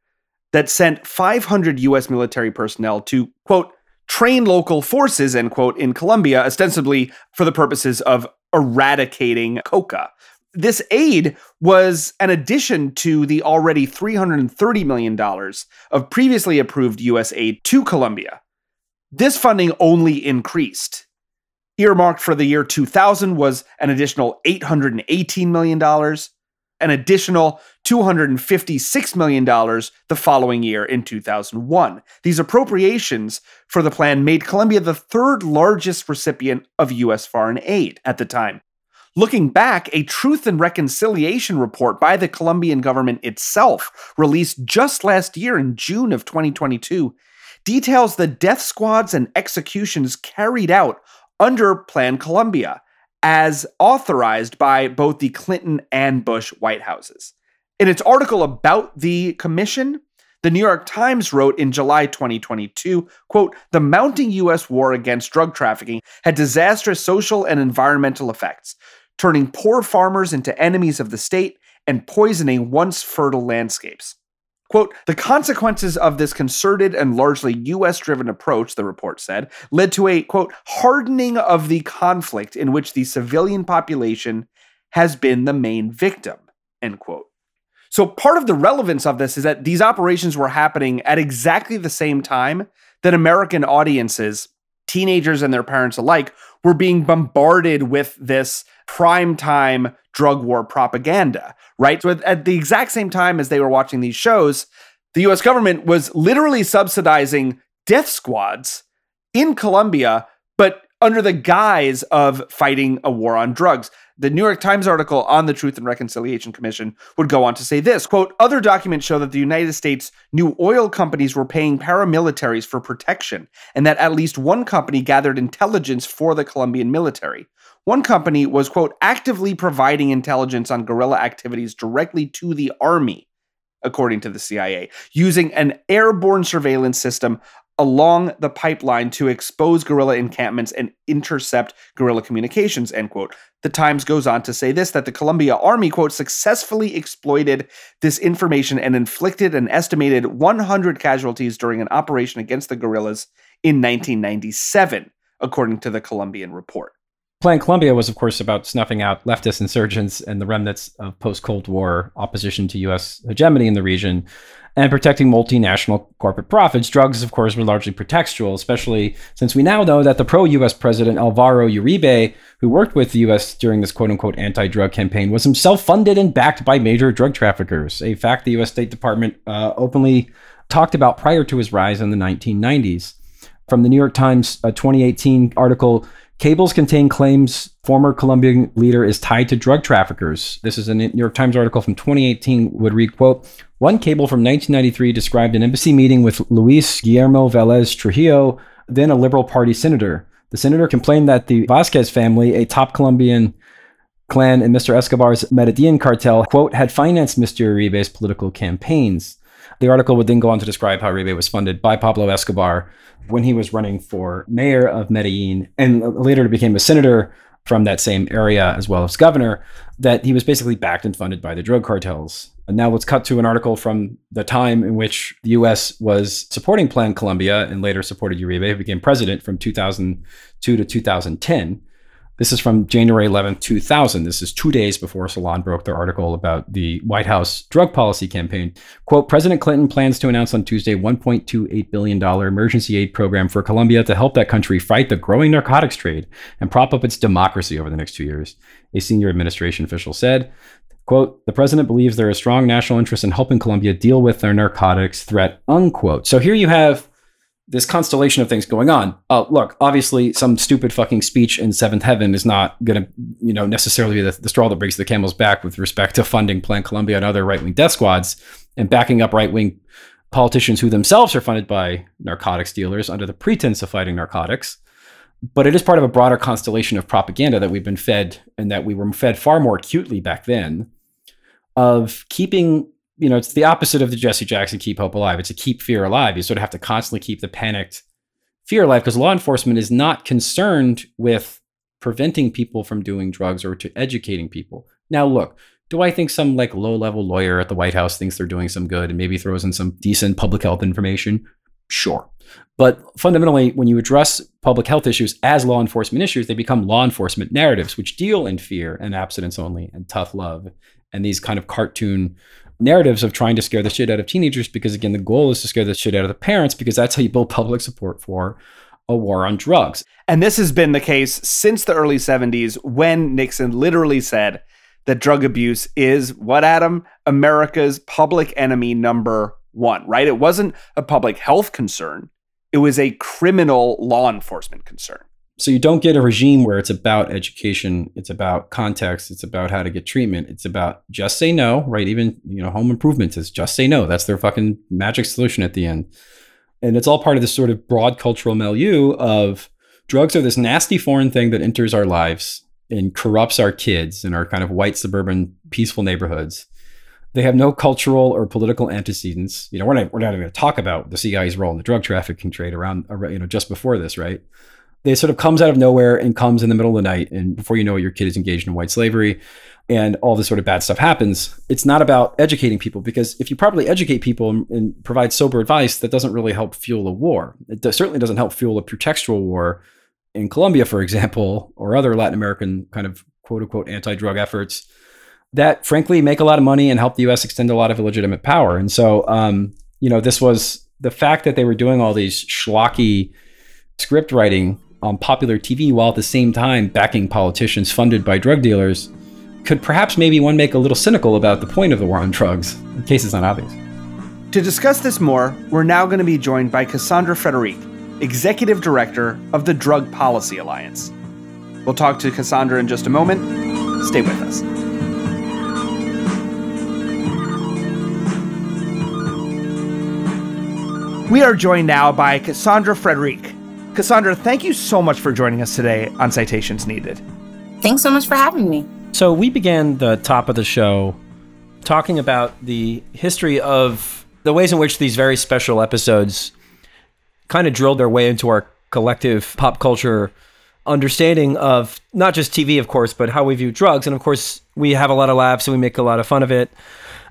that sent 500 US military personnel to, quote, train local forces, end quote, in Colombia, ostensibly for the purposes of eradicating coca. This aid was an addition to the already $330 million of previously approved US aid to Colombia. This funding only increased. Earmarked for the year 2000 was an additional $818 million, an additional $256 million the following year in 2001. These appropriations for the plan made Colombia the third largest recipient of U.S. foreign aid at the time. Looking back, a Truth and Reconciliation report by the Colombian government itself, released just last year in June of 2022, details the death squads and executions carried out under Plan Colombia as authorized by both the Clinton and Bush White Houses. In its article about the commission, the New York Times wrote in July 2022, quote, "The mounting US war against drug trafficking had disastrous social and environmental effects, turning poor farmers into enemies of the state and poisoning once fertile landscapes." Quote, the consequences of this concerted and largely US driven approach, the report said, led to a, quote, hardening of the conflict in which the civilian population has been the main victim, end quote. So part of the relevance of this is that these operations were happening at exactly the same time that American audiences, teenagers and their parents alike, were being bombarded with this primetime drug war propaganda, right? So at, the exact same time as they were watching these shows, the US government was literally subsidizing death squads in Colombia, but under the guise of fighting a war on drugs. The New York Times article on the Truth and Reconciliation Commission would go on to say this quote, other documents show that the United States knew oil companies were paying paramilitaries for protection, and that at least one company gathered intelligence for the Colombian military. One company was, quote, actively providing intelligence on guerrilla activities directly to the army, according to the CIA, using an airborne surveillance system along the pipeline to expose guerrilla encampments and intercept guerrilla communications, end quote. The Times goes on to say this that the Colombia Army, quote, successfully exploited this information and inflicted an estimated 100 casualties during an operation against the guerrillas in 1997, according to the Colombian report. Plan Colombia was, of course, about snuffing out leftist insurgents and the remnants of post Cold War opposition to U.S. hegemony in the region and protecting multinational corporate profits. Drugs, of course, were largely pretextual, especially since we now know that the pro US president Alvaro Uribe, who worked with the US during this quote unquote anti drug campaign, was himself funded and backed by major drug traffickers, a fact the US State Department uh, openly talked about prior to his rise in the 1990s. From the New York Times uh, 2018 article, Cables contain claims former Colombian leader is tied to drug traffickers. This is a New York Times article from 2018 would read, quote, one cable from 1993 described an embassy meeting with Luis Guillermo Velez Trujillo, then a Liberal Party senator. The senator complained that the Vasquez family, a top Colombian clan in Mr. Escobar's Medellin cartel, quote, had financed Mr. Uribe's political campaigns. The article would then go on to describe how Uribe was funded by Pablo Escobar when he was running for mayor of Medellin and later became a senator from that same area as well as governor, that he was basically backed and funded by the drug cartels. And now let's cut to an article from the time in which the US was supporting Plan Colombia and later supported Uribe, who became president from 2002 to 2010. This is from January 11, 2000. This is two days before Salon broke their article about the White House drug policy campaign. Quote President Clinton plans to announce on Tuesday $1.28 billion emergency aid program for Colombia to help that country fight the growing narcotics trade and prop up its democracy over the next two years, a senior administration official said. Quote, the president believes there is strong national interest in helping Colombia deal with their narcotics threat, unquote. So here you have this constellation of things going on. Uh, look, obviously, some stupid fucking speech in Seventh Heaven is not going to, you know, necessarily be the, the straw that breaks the camel's back with respect to funding Plan Colombia and other right wing death squads and backing up right wing politicians who themselves are funded by narcotics dealers under the pretense of fighting narcotics. But it is part of a broader constellation of propaganda that we've been fed and that we were fed far more acutely back then of keeping you know, it's the opposite of the Jesse Jackson keep hope alive. It's a keep fear alive. You sort of have to constantly keep the panicked fear alive because law enforcement is not concerned with preventing people from doing drugs or to educating people. Now, look, do I think some like low level lawyer at the White House thinks they're doing some good and maybe throws in some decent public health information? Sure. But fundamentally, when you address public health issues as law enforcement issues, they become law enforcement narratives, which deal in fear and abstinence only and tough love and these kind of cartoon narratives of trying to scare the shit out of teenagers because again the goal is to scare the shit out of the parents because that's how you build public support for a war on drugs. And this has been the case since the early 70s when Nixon literally said that drug abuse is what Adam America's public enemy number 1, right? It wasn't a public health concern. It was a criminal law enforcement concern. So you don't get a regime where it's about education, it's about context, it's about how to get treatment, it's about just say no, right? Even you know, home improvements is just say no. That's their fucking magic solution at the end. And it's all part of this sort of broad cultural milieu of drugs are this nasty foreign thing that enters our lives and corrupts our kids in our kind of white suburban peaceful neighborhoods. They have no cultural or political antecedents. You know, we're not we're not even going to talk about the CIA's role in the drug trafficking trade around, you know, just before this, right? They sort of comes out of nowhere and comes in the middle of the night. And before you know it, your kid is engaged in white slavery and all this sort of bad stuff happens. It's not about educating people because if you properly educate people and, and provide sober advice, that doesn't really help fuel a war. It does, certainly doesn't help fuel a pretextual war in Colombia, for example, or other Latin American kind of quote unquote anti drug efforts that frankly make a lot of money and help the US extend a lot of illegitimate power. And so, um, you know, this was the fact that they were doing all these schlocky script writing on popular TV while at the same time backing politicians funded by drug dealers could perhaps maybe one make a little cynical about the point of the war on drugs, in case it's not obvious. To discuss this more, we're now going to be joined by Cassandra Frederique, Executive Director of the Drug Policy Alliance. We'll talk to Cassandra in just a moment. Stay with us. We are joined now by Cassandra Frederique, Cassandra, thank you so much for joining us today on Citations Needed. Thanks so much for having me. So, we began the top of the show talking about the history of the ways in which these very special episodes kind of drilled their way into our collective pop culture understanding of not just TV, of course, but how we view drugs. And of course, we have a lot of laughs and we make a lot of fun of it.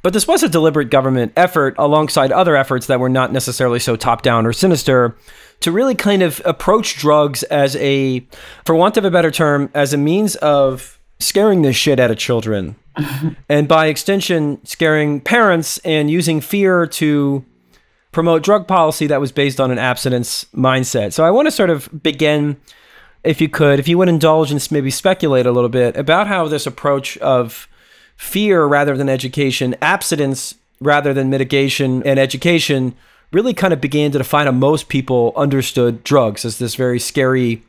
But this was a deliberate government effort alongside other efforts that were not necessarily so top down or sinister to really kind of approach drugs as a, for want of a better term, as a means of scaring the shit out of children. and by extension, scaring parents and using fear to promote drug policy that was based on an abstinence mindset. So I want to sort of begin, if you could, if you would indulge and maybe speculate a little bit about how this approach of fear rather than education, abstinence rather than mitigation and education really kind of began to define how most people understood drugs as this very scary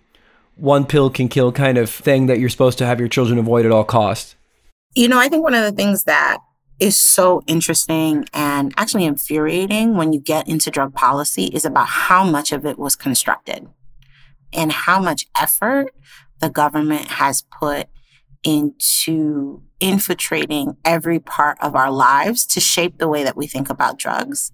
one pill can kill kind of thing that you're supposed to have your children avoid at all costs. You know, I think one of the things that is so interesting and actually infuriating when you get into drug policy is about how much of it was constructed and how much effort the government has put into infiltrating every part of our lives to shape the way that we think about drugs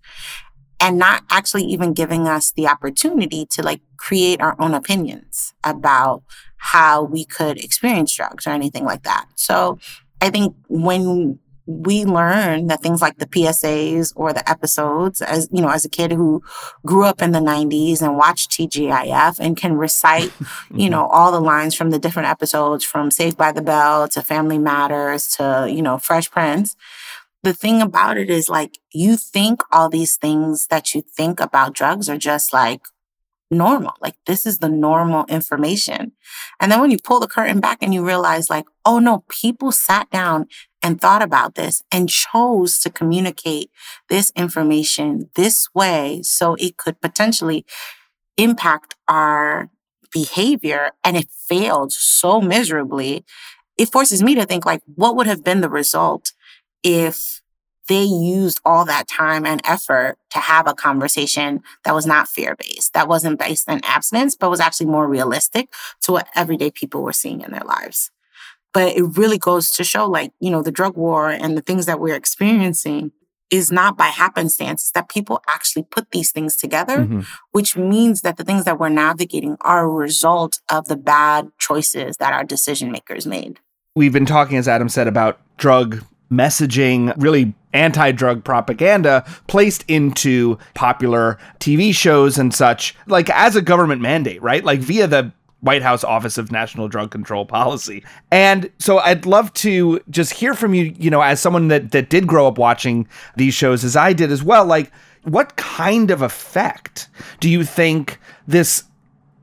and not actually even giving us the opportunity to like create our own opinions about how we could experience drugs or anything like that. So I think when we learn that things like the PSAs or the episodes as you know as a kid who grew up in the 90s and watched TGIF and can recite mm-hmm. you know all the lines from the different episodes from Saved by the Bell to Family Matters to you know Fresh Prince the thing about it is like you think all these things that you think about drugs are just like normal. Like this is the normal information. And then when you pull the curtain back and you realize like, oh no, people sat down and thought about this and chose to communicate this information this way so it could potentially impact our behavior and it failed so miserably, it forces me to think like, what would have been the result if they used all that time and effort to have a conversation that was not fear based, that wasn't based in abstinence, but was actually more realistic to what everyday people were seeing in their lives. But it really goes to show like, you know, the drug war and the things that we're experiencing is not by happenstance, that people actually put these things together, Mm-hmm. which means that the things that we're navigating are a result of the bad choices that our decision makers made. We've been talking, as Adam said, about drug messaging, really anti drug propaganda placed into popular TV shows and such, like as a government mandate, right? Like via the White House Office of National Drug Control Policy. And so I'd love to just hear from you, you know, as someone that, that did grow up watching these shows as I did as well, like what kind of effect do you think this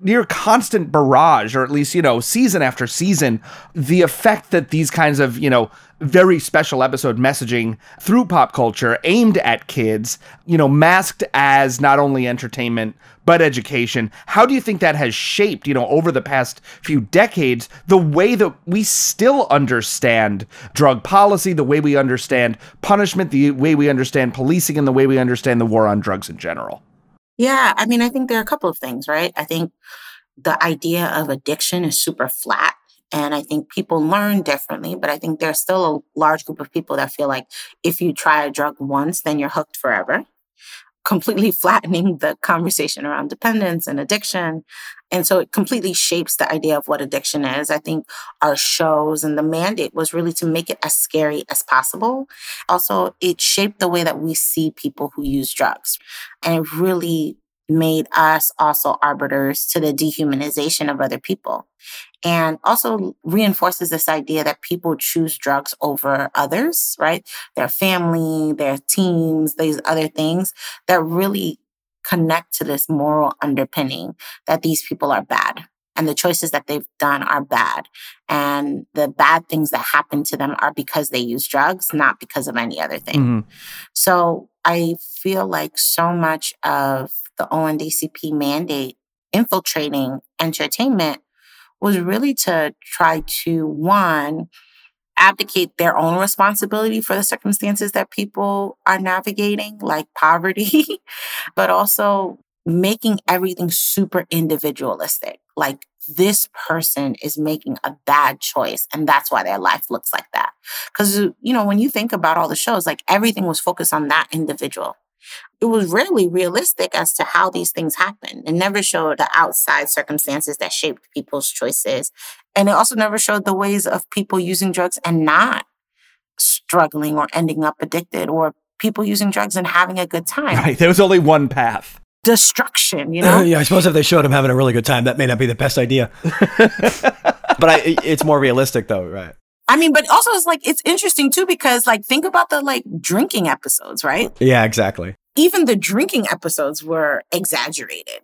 near constant barrage, or at least, you know, season after season, the effect that these kinds of, you know, very special episode messaging through pop culture aimed at kids, you know, masked as not only entertainment, but education. How do you think that has shaped, you know, over the past few decades, the way that we still understand drug policy, the way we understand punishment, the way we understand policing, and the way we understand the war on drugs in general? Yeah, I mean, I think there are a couple of things, right? I think the idea of addiction is super flat. And I think people learn differently, but I think there's still a large group of people that feel like if you try a drug once, then you're hooked forever, completely flattening the conversation around dependence and addiction. And so it completely shapes the idea of what addiction is. I think our shows and the mandate was really to make it as scary as possible. Also, it shaped the way that we see people who use drugs. And it really made us also arbiters to the dehumanization of other people. And also reinforces this idea that people choose drugs over others, right? Their family, their teams, these other things that really connect to this moral underpinning that these people are bad and the choices that they've done are bad. And the bad things that happen to them are because they use drugs, not because of any other thing. Mm-hmm. So I feel like so much of the ONDCP mandate infiltrating entertainment was really to try to, one, abdicate their own responsibility for the circumstances that people are navigating, like poverty, but also making everything super individualistic. Like this person is making a bad choice and that's why their life looks like that. Cuz you know, when you think about all the shows, like everything was focused on that individual. It was rarely realistic as to how these things happen. It never showed the outside circumstances that shaped people's choices. And it also never showed the ways of people using drugs and not struggling or ending up addicted or people using drugs and having a good time. Right. There was only one path. Destruction, you know? yeah, I suppose if they showed him having a really good time, that may not be the best idea. but I, it's more realistic, though, right? I mean, but also it's like it's interesting too because like think about the like drinking episodes, right? Yeah, exactly. Even the drinking episodes were exaggerated.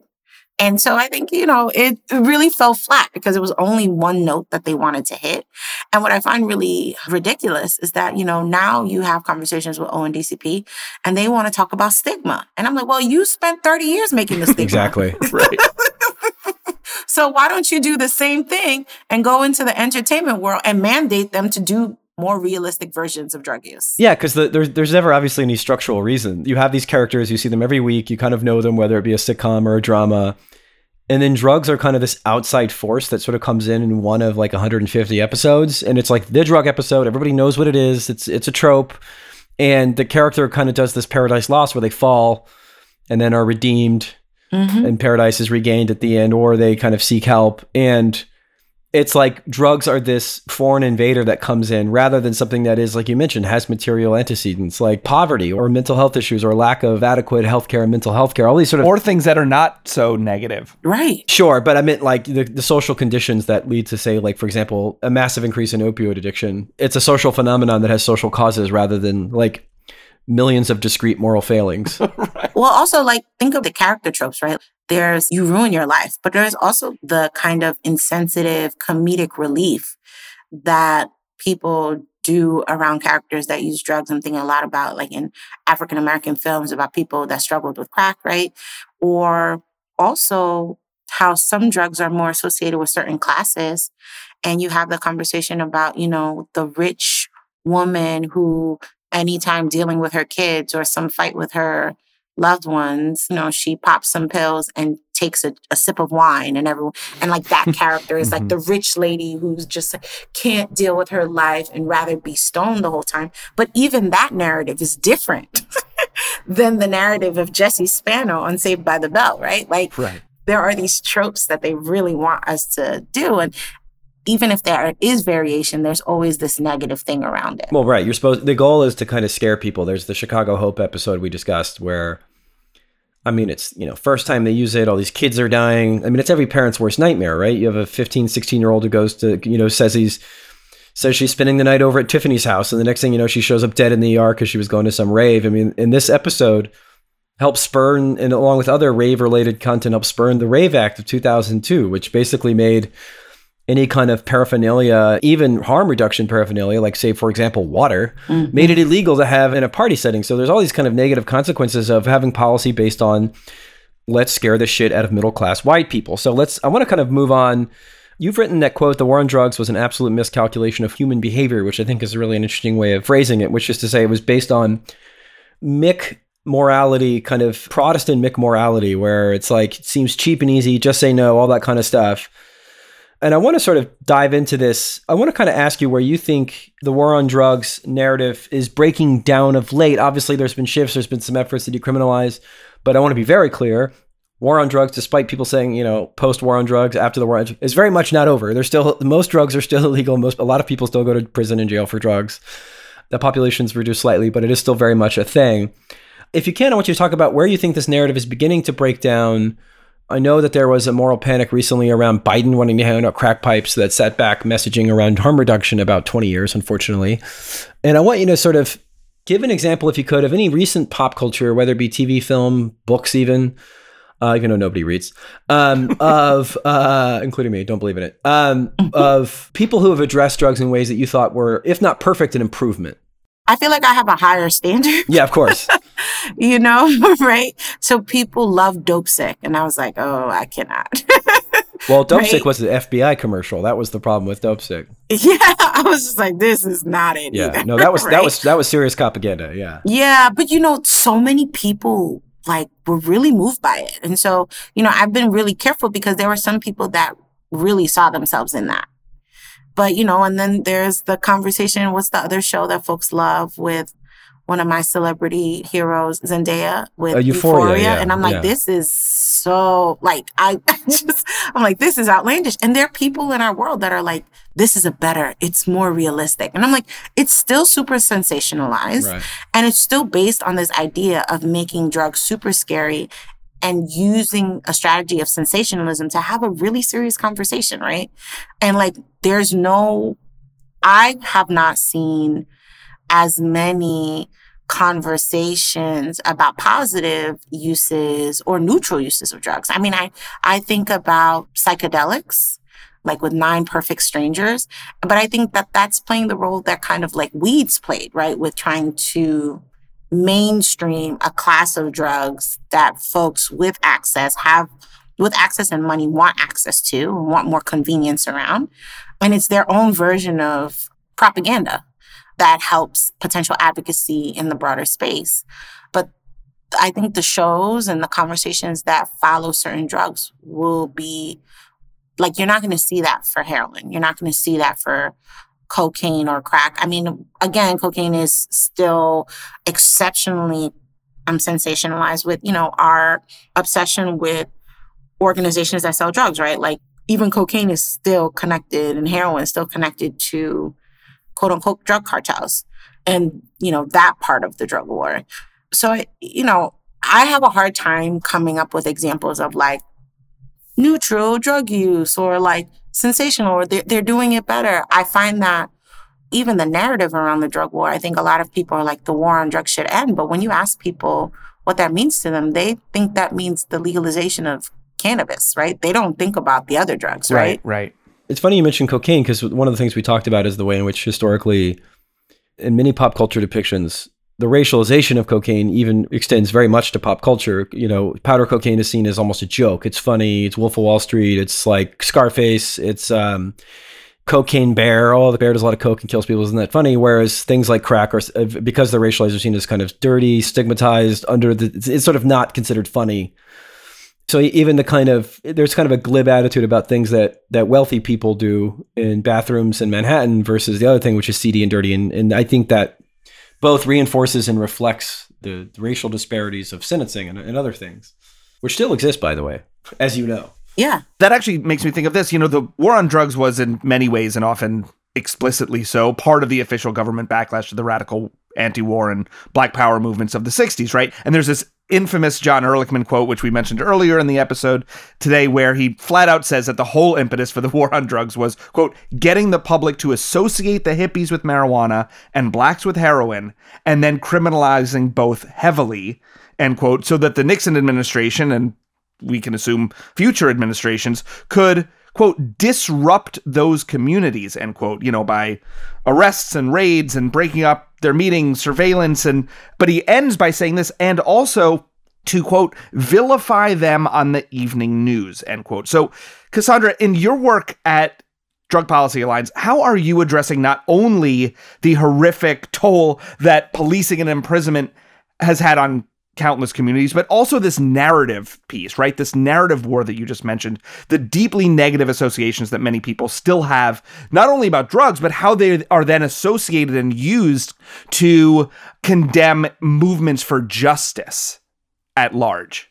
And so I think, you know, it really fell flat because it was only one note that they wanted to hit. And what I find really ridiculous is that, you know, now you have conversations with ONDCP and they want to talk about stigma. And I'm like, well, you spent 30 years making the stigma. Exactly. right. So why don't you do the same thing and go into the entertainment world and mandate them to do more realistic versions of drug use? Yeah, because the, there's there's never obviously any structural reason. You have these characters, you see them every week, you kind of know them, whether it be a sitcom or a drama. And then drugs are kind of this outside force that sort of comes in in one of like 150 episodes, and it's like the drug episode. Everybody knows what it is. It's it's a trope, and the character kind of does this paradise lost where they fall, and then are redeemed, Mm-hmm. and paradise is regained at the end, or they kind of seek help. And it's like drugs are this foreign invader that comes in rather than something that is, like you mentioned, has material antecedents like poverty or mental health issues or lack of adequate healthcare and mental health care. All these sort of or things that are not so negative. Right. Sure, but I meant like the, the social conditions that lead to, say, like, for example, a massive increase in opioid addiction. It's a social phenomenon that has social causes rather than like millions of discrete moral failings. Well, also like think of the character tropes, right? There's you ruin your life, but there's also the kind of insensitive comedic relief that people do around characters that use drugs. I'm thinking a lot about like in African American films about people that struggled with crack, right? Or also how some drugs are more associated with certain classes. And you have the conversation about, you know, the rich woman who, anytime dealing with her kids or some fight with her loved ones, you know, she pops some pills and takes a, a sip of wine and everyone and like that character is like the mm-hmm. rich lady who's just like, can't deal with her life and rather be stoned the whole time. But even that narrative is different than the narrative of Jesse Spano on Saved by the Bell, right? Like Right. there are these tropes that they really want us to do. And even if there is variation, there's always this negative thing around it. Well, right. You're supposed. The goal is to kind of scare people. There's the Chicago Hope episode we discussed where, I mean, it's you know first time they use it, all these kids are dying. I mean, it's every parent's worst nightmare, right? You have a 15, 16 year old who goes to you know says he's says she's spending the night over at Tiffany's house, and the next thing you know, she shows up dead in the ER because she was going to some rave. I mean, in this episode. Helped spurn, and along with other rave related content, helped the Rave Act of 2002, which basically made any kind of paraphernalia, even harm reduction paraphernalia, like say, for example, water, Mhm. made it illegal to have in a party setting. So there's all these kind of negative consequences of having policy based on let's scare the shit out of middle class white people. So let's, I want to kind of move on. You've written that quote, the war on drugs was an absolute miscalculation of human behavior, which I think is really an interesting way of phrasing it, which is to say it was based on Mick morality, kind of Protestant Mick morality, where it's like, it seems cheap and easy, just say no, all that kind of stuff. And I want to sort of dive into this. I want to kind of ask you where you think the war on drugs narrative is breaking down of late. Obviously, there's been shifts, there's been some efforts to decriminalize, but I want to be very clear. War on drugs, despite people saying, you know, post war on drugs, after the war, on, is very much not over. There's still most drugs are still illegal. Most a lot of people still go to prison and jail for drugs. The population's reduced slightly, but it is still very much a thing. If you can, I want you to talk about where you think this narrative is beginning to break down. I know that there was a moral panic recently around Biden wanting to hand out crack pipes that set back messaging around harm reduction about 20 years, unfortunately. And I want you to sort of give an example, if you could, of any recent pop culture, whether it be TV, film, books, even, uh, even though nobody reads, um, of, uh, including me, don't believe in it, um, of people who have addressed drugs in ways that you thought were, if not perfect, an improvement. I feel like I have a higher standard. Yeah, of course. you know, right? So people love Dopesick. And I was like, oh, I cannot. Well, Dope Right. Sick was the FBI commercial. That was the problem with Dopesick. yeah. I was just like, this is not it. Yeah, either, no, that was that was that was serious propaganda. Yeah. Yeah, but you know, so many people like were really moved by it. And so, you know, I've been really careful because there were some people that really saw themselves in that. But, you know, and then there's the conversation, what's the other show that folks love with one of my celebrity heroes, Zendaya, with Uh, Euphoria, yeah, And I'm like, yeah. this is so like I just I'm like, this is outlandish. And there are people in our world that are like, this is a better, it's more realistic. And I'm like, it's still super sensationalized. Right. And it's still based on this idea of making drugs super scary and using a strategy of sensationalism to have a really serious conversation, right? And like, there's no, I have not seen as many conversations about positive uses or neutral uses of drugs. I mean, I, I think about psychedelics like with nine perfect strangers but i think that that's playing the role that kind of like weeds played right with trying to mainstream a class of drugs that folks with access have with access and money want access to and want more convenience around and it's their own version of propaganda that helps potential advocacy in the broader space. But i think the shows and the conversations that follow certain drugs will be like you're not going to see that for heroin. You're not going to see that for cocaine or crack. I mean again cocaine is still exceptionally um, sensationalized with you know our obsession with organizations that sell drugs right? Like even cocaine is still connected and heroin is still connected to quote unquote drug cartels and you know that part of the drug war so I- you know i have a hard time coming up with examples of like neutral drug use or like sensational or they're, they're doing it better. I find that even the narrative around the drug war, I think a lot of people are like the war on drugs should end. But when you ask people what that means to them, they think that means the legalization of cannabis, right? They don't think about the other drugs, right? right. It's funny you mentioned cocaine because one of the things we talked about is the way in which historically, in many pop culture depictions, the racialization of cocaine even extends very much to pop culture. You know, powder cocaine is seen as almost a joke. It's funny. It's Wolf of Wall Street. It's like Scarface. It's um, Cocaine Bear. Oh, the bear does a lot of coke and kills people. Isn't that funny? Whereas things like crack are uh, because they're racialized are seen as kind of dirty, stigmatized. Under the, it's sort of not considered funny. So even the kind of there's kind of a glib attitude about things that that wealthy people do in bathrooms in Manhattan versus the other thing, which is seedy and dirty. And and I think that both reinforces and reflects the, the racial disparities of sentencing and, and other things, which still exist, by the way, as you know. Yeah. That actually makes me think of this. You know, the war on drugs was in many ways and often explicitly so part of the official government backlash to the radical anti-war and black power movements of the 60s, right? And there's this infamous John Ehrlichman quote, which we mentioned earlier in the episode today, where he flat out says that the whole impetus for the war on drugs was, quote, getting the public to associate the hippies with marijuana and blacks with heroin, and then criminalizing both heavily, end quote, so that the Nixon administration and we can assume future administrations could quote disrupt those communities end quote you know by arrests and raids and breaking up their meetings surveillance and but he ends by saying this and also to quote vilify them on the evening news end quote. So cassandra in your work at Drug Policy Alliance, how are you addressing not only the horrific toll that policing and imprisonment has had on countless communities, but also this narrative piece, right? This narrative war that you just mentioned, the deeply negative associations that many people still have, not only about drugs, but how they are then associated and used to condemn movements for justice at large.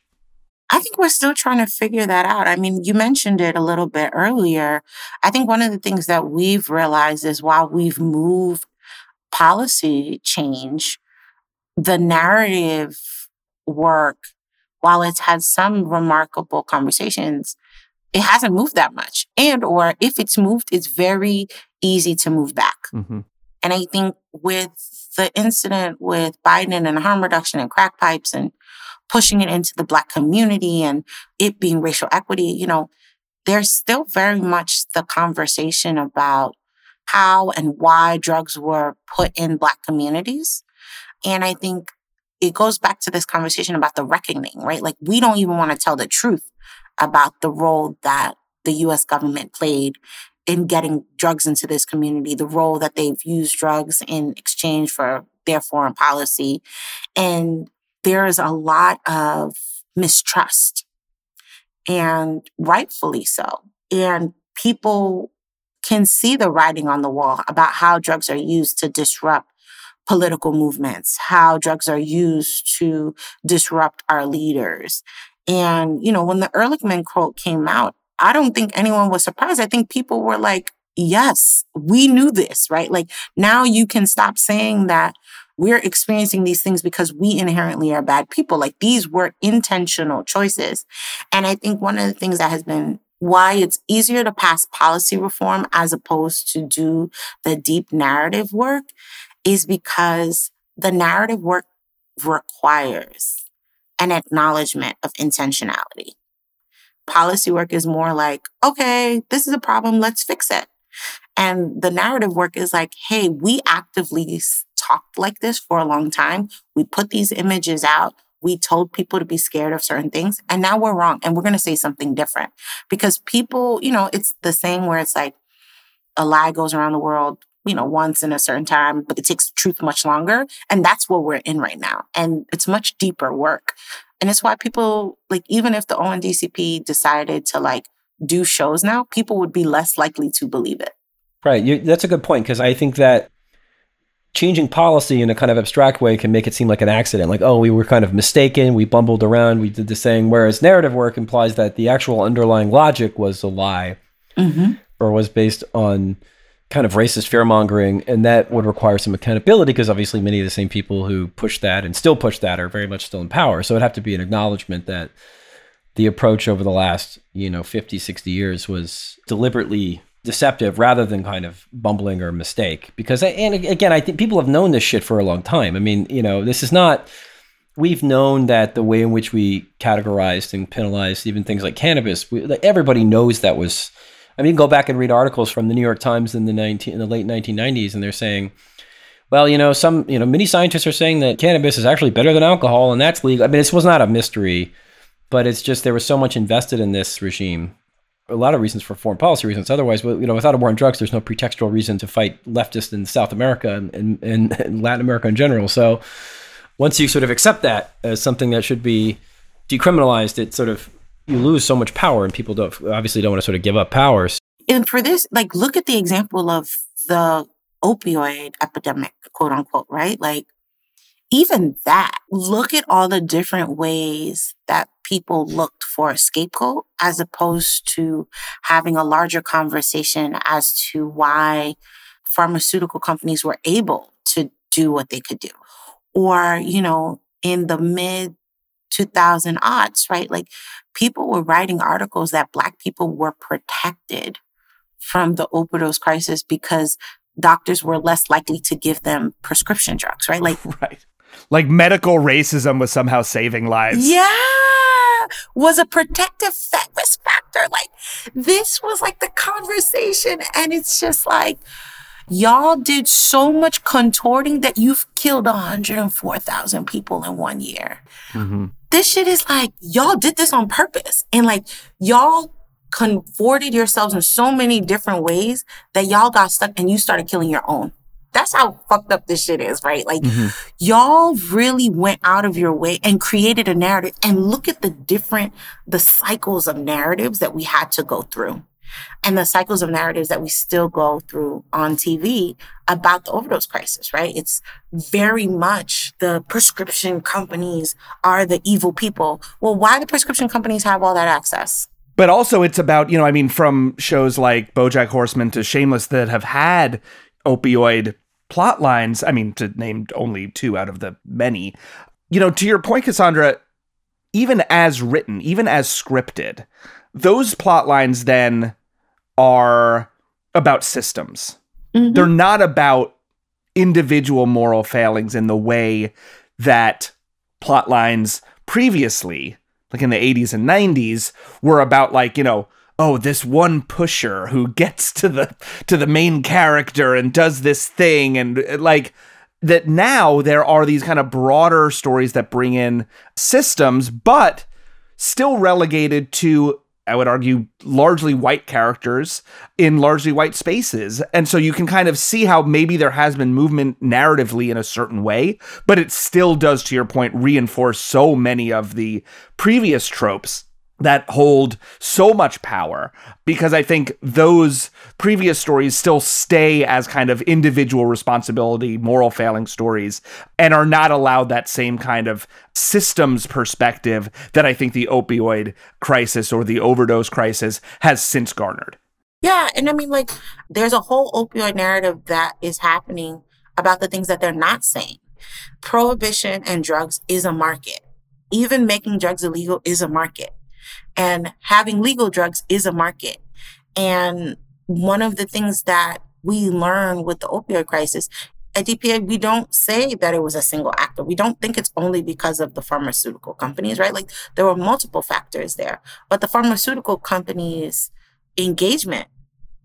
I think we're still trying to figure that out. I mean, you mentioned it a little bit earlier. I think one of the things that we've realized is while we've moved policy change, the narrative work, while it's had some remarkable conversations, it hasn't moved that much. And or if it's moved, it's very easy to move back. Mm-hmm. And I think with the incident with Biden and harm reduction and crack pipes and pushing it into the black community and it being racial equity, you know, there's still very much the conversation about how and why drugs were put in black communities. And I think it goes back to this conversation about the reckoning, right? Like we don't even want to tell the truth about the role that the US government played in getting drugs into this community, the role that they've used drugs in exchange for their foreign policy. And there is a lot of mistrust, and rightfully so. And people can see the writing on the wall about how drugs are used to disrupt political movements, how drugs are used to disrupt our leaders. And, you know, when the Ehrlichman quote came out, I don't think anyone was surprised. I think people were like, yes, we knew this, right? Like now you can stop saying that we're experiencing these things because we inherently are bad people. Like these were intentional choices. And I think one of the things that has been why it's easier to pass policy reform as opposed to do the deep narrative work is because the narrative work requires an acknowledgement of intentionality. Policy work is more like, okay, this is a problem, let's fix it. And the narrative work is like, hey, we actively talked like this for a long time. We put these images out. We told people to be scared of certain things. And now we're wrong. And we're going to say something different because people, you know, it's the same where it's like a lie goes around the world you know, once in a certain time, but it takes truth much longer. And that's what we're in right now. And it's much deeper work. And it's why people, like, even if the ONDCP decided to like do shows now, people would be less likely to believe it. Right. You, that's a good point because I think that changing policy in a kind of abstract way can make it seem like an accident like oh we were kind of mistaken we bumbled around we did this thing whereas narrative work implies that the actual underlying logic was a lie mm-hmm. or was based on kind of racist fear mongering, and that would require some accountability because obviously many of the same people who push that and still push that are very much still in power. So it'd have to be an acknowledgement that the approach over the last, you know, 50, 60 years was deliberately deceptive rather than kind of bumbling or mistake. Because, and again, I think people have known this shit for a long time. I mean, you know, this is not, we've known that the way in which we categorized and penalized even things like cannabis, we, everybody knows that was I mean, go back and read articles from the New York Times in the 19 in the late 1990s, and they're saying, well, you know, some you know many scientists are saying that cannabis is actually better than alcohol, and that's legal. I mean, this was not a mystery, but it's just there was so much invested in this regime. A lot of reasons for foreign policy reasons. Otherwise, you know, without a war on drugs, there's no pretextual reason to fight leftists in South America and, and, and Latin America in general. So, once you sort of accept that as something that should be decriminalized, it sort of you lose so much power, and people don't obviously don't want to sort of give up power. And for this, like, look at the example of the opioid epidemic, quote unquote, right? Like, even that, look at all the different ways that people looked for a scapegoat as opposed to having a larger conversation as to why pharmaceutical companies were able to do what they could do. Or, you know, in the mid 2000 odds, right? Like people were writing articles that Black people were protected from the overdose crisis because doctors were less likely to give them prescription drugs, right? Like, right. Like medical racism was somehow saving lives. Yeah. Was a protective risk factor. Like, this was like the conversation. And it's just like, y'all did so much contorting that you've killed 104,000 people in one year. Mm-hmm. This shit is like, y'all did this on purpose. And like, y'all contorted yourselves in so many different ways that y'all got stuck and you started killing your own. That's how fucked up this shit is, right? Like, mm-hmm. y'all really went out of your way and created a narrative. And look at the different, the cycles of narratives that we had to go through and the cycles of narratives that we still go through on TV about the overdose crisis, right? It's very much the prescription companies are the evil people. Well, why do prescription companies have all that access? But also, it's about, you know, I mean, from shows like Bojack Horseman to Shameless that have had opioid plot lines, I mean, to name only two out of the many, you know, to your point, Cassandra, even as written, even as scripted, those plot lines then are about systems. Mm-hmm. They're not about individual moral failings in the way that plot lines previously like in the 80s and 90s were about like, you know, oh, this one pusher who gets to the to the main character and does this thing and like that now there are these kind of broader stories that bring in systems but still relegated to I would argue, largely white characters in largely white spaces. And so you can kind of see how maybe there has been movement narratively in a certain way, but it still does, to your point, reinforce so many of the previous tropes that hold so much power because I think those previous stories still stay as kind of individual responsibility, moral failing stories, and are not allowed that same kind of systems perspective that I think the opioid crisis or the overdose crisis has since garnered. Yeah. And I mean, like, there's a whole opioid narrative that is happening about the things that they're not saying. Prohibition and drugs is a market. Even making drugs illegal is a market and having legal drugs is a market. And one of the things that we learn with the opioid crisis at DPA, we don't say that it was a single actor. We don't think it's only because of the pharmaceutical companies, right? Like there were multiple factors there, but the pharmaceutical companies' engagement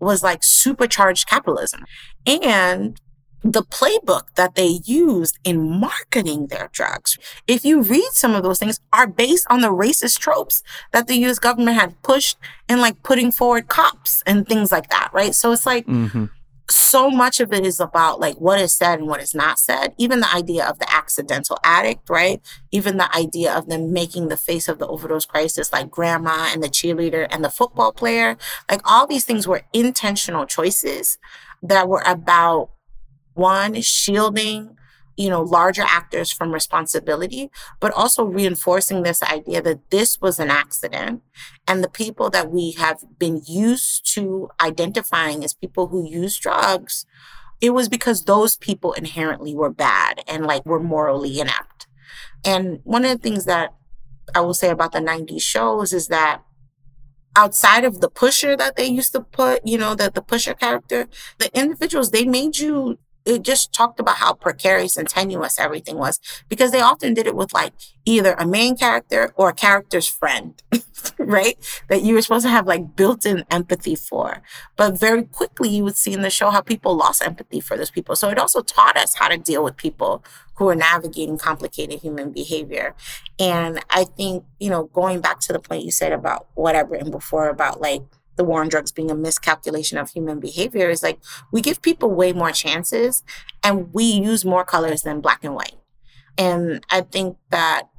was like supercharged capitalism. And the playbook that they used in marketing their drugs, if you read some of those things, are based on the racist tropes that the US government had pushed in like putting forward cops and things like that, right? So it's like mm-hmm. so much of it is about like what is said and what is not said. Even the idea of the accidental addict, right? Even the idea of them making the face of the overdose crisis like grandma and the cheerleader and the football player. Like all these things were intentional choices that were about one, shielding you know, larger actors from responsibility, but also reinforcing this idea that this was an accident. And the people that we have been used to identifying as people who use drugs, it was because those people inherently were bad and like were morally inept. And one of the things that I will say about the 90s shows is that outside of the pusher that they used to put, you know, that the pusher character, the individuals, they made you it just talked about how precarious and tenuous everything was because they often did it with like either a main character or a character's friend, right? That you were supposed to have like built in empathy for. But very quickly, you would see in the show how people lost empathy for those people. So it also taught us how to deal with people who are navigating complicated human behavior. And I think, you know, going back to the point you said about what I've written before about like, the war on drugs being a miscalculation of human behavior is like we give people way more chances and we use more colors than black and white. And I think that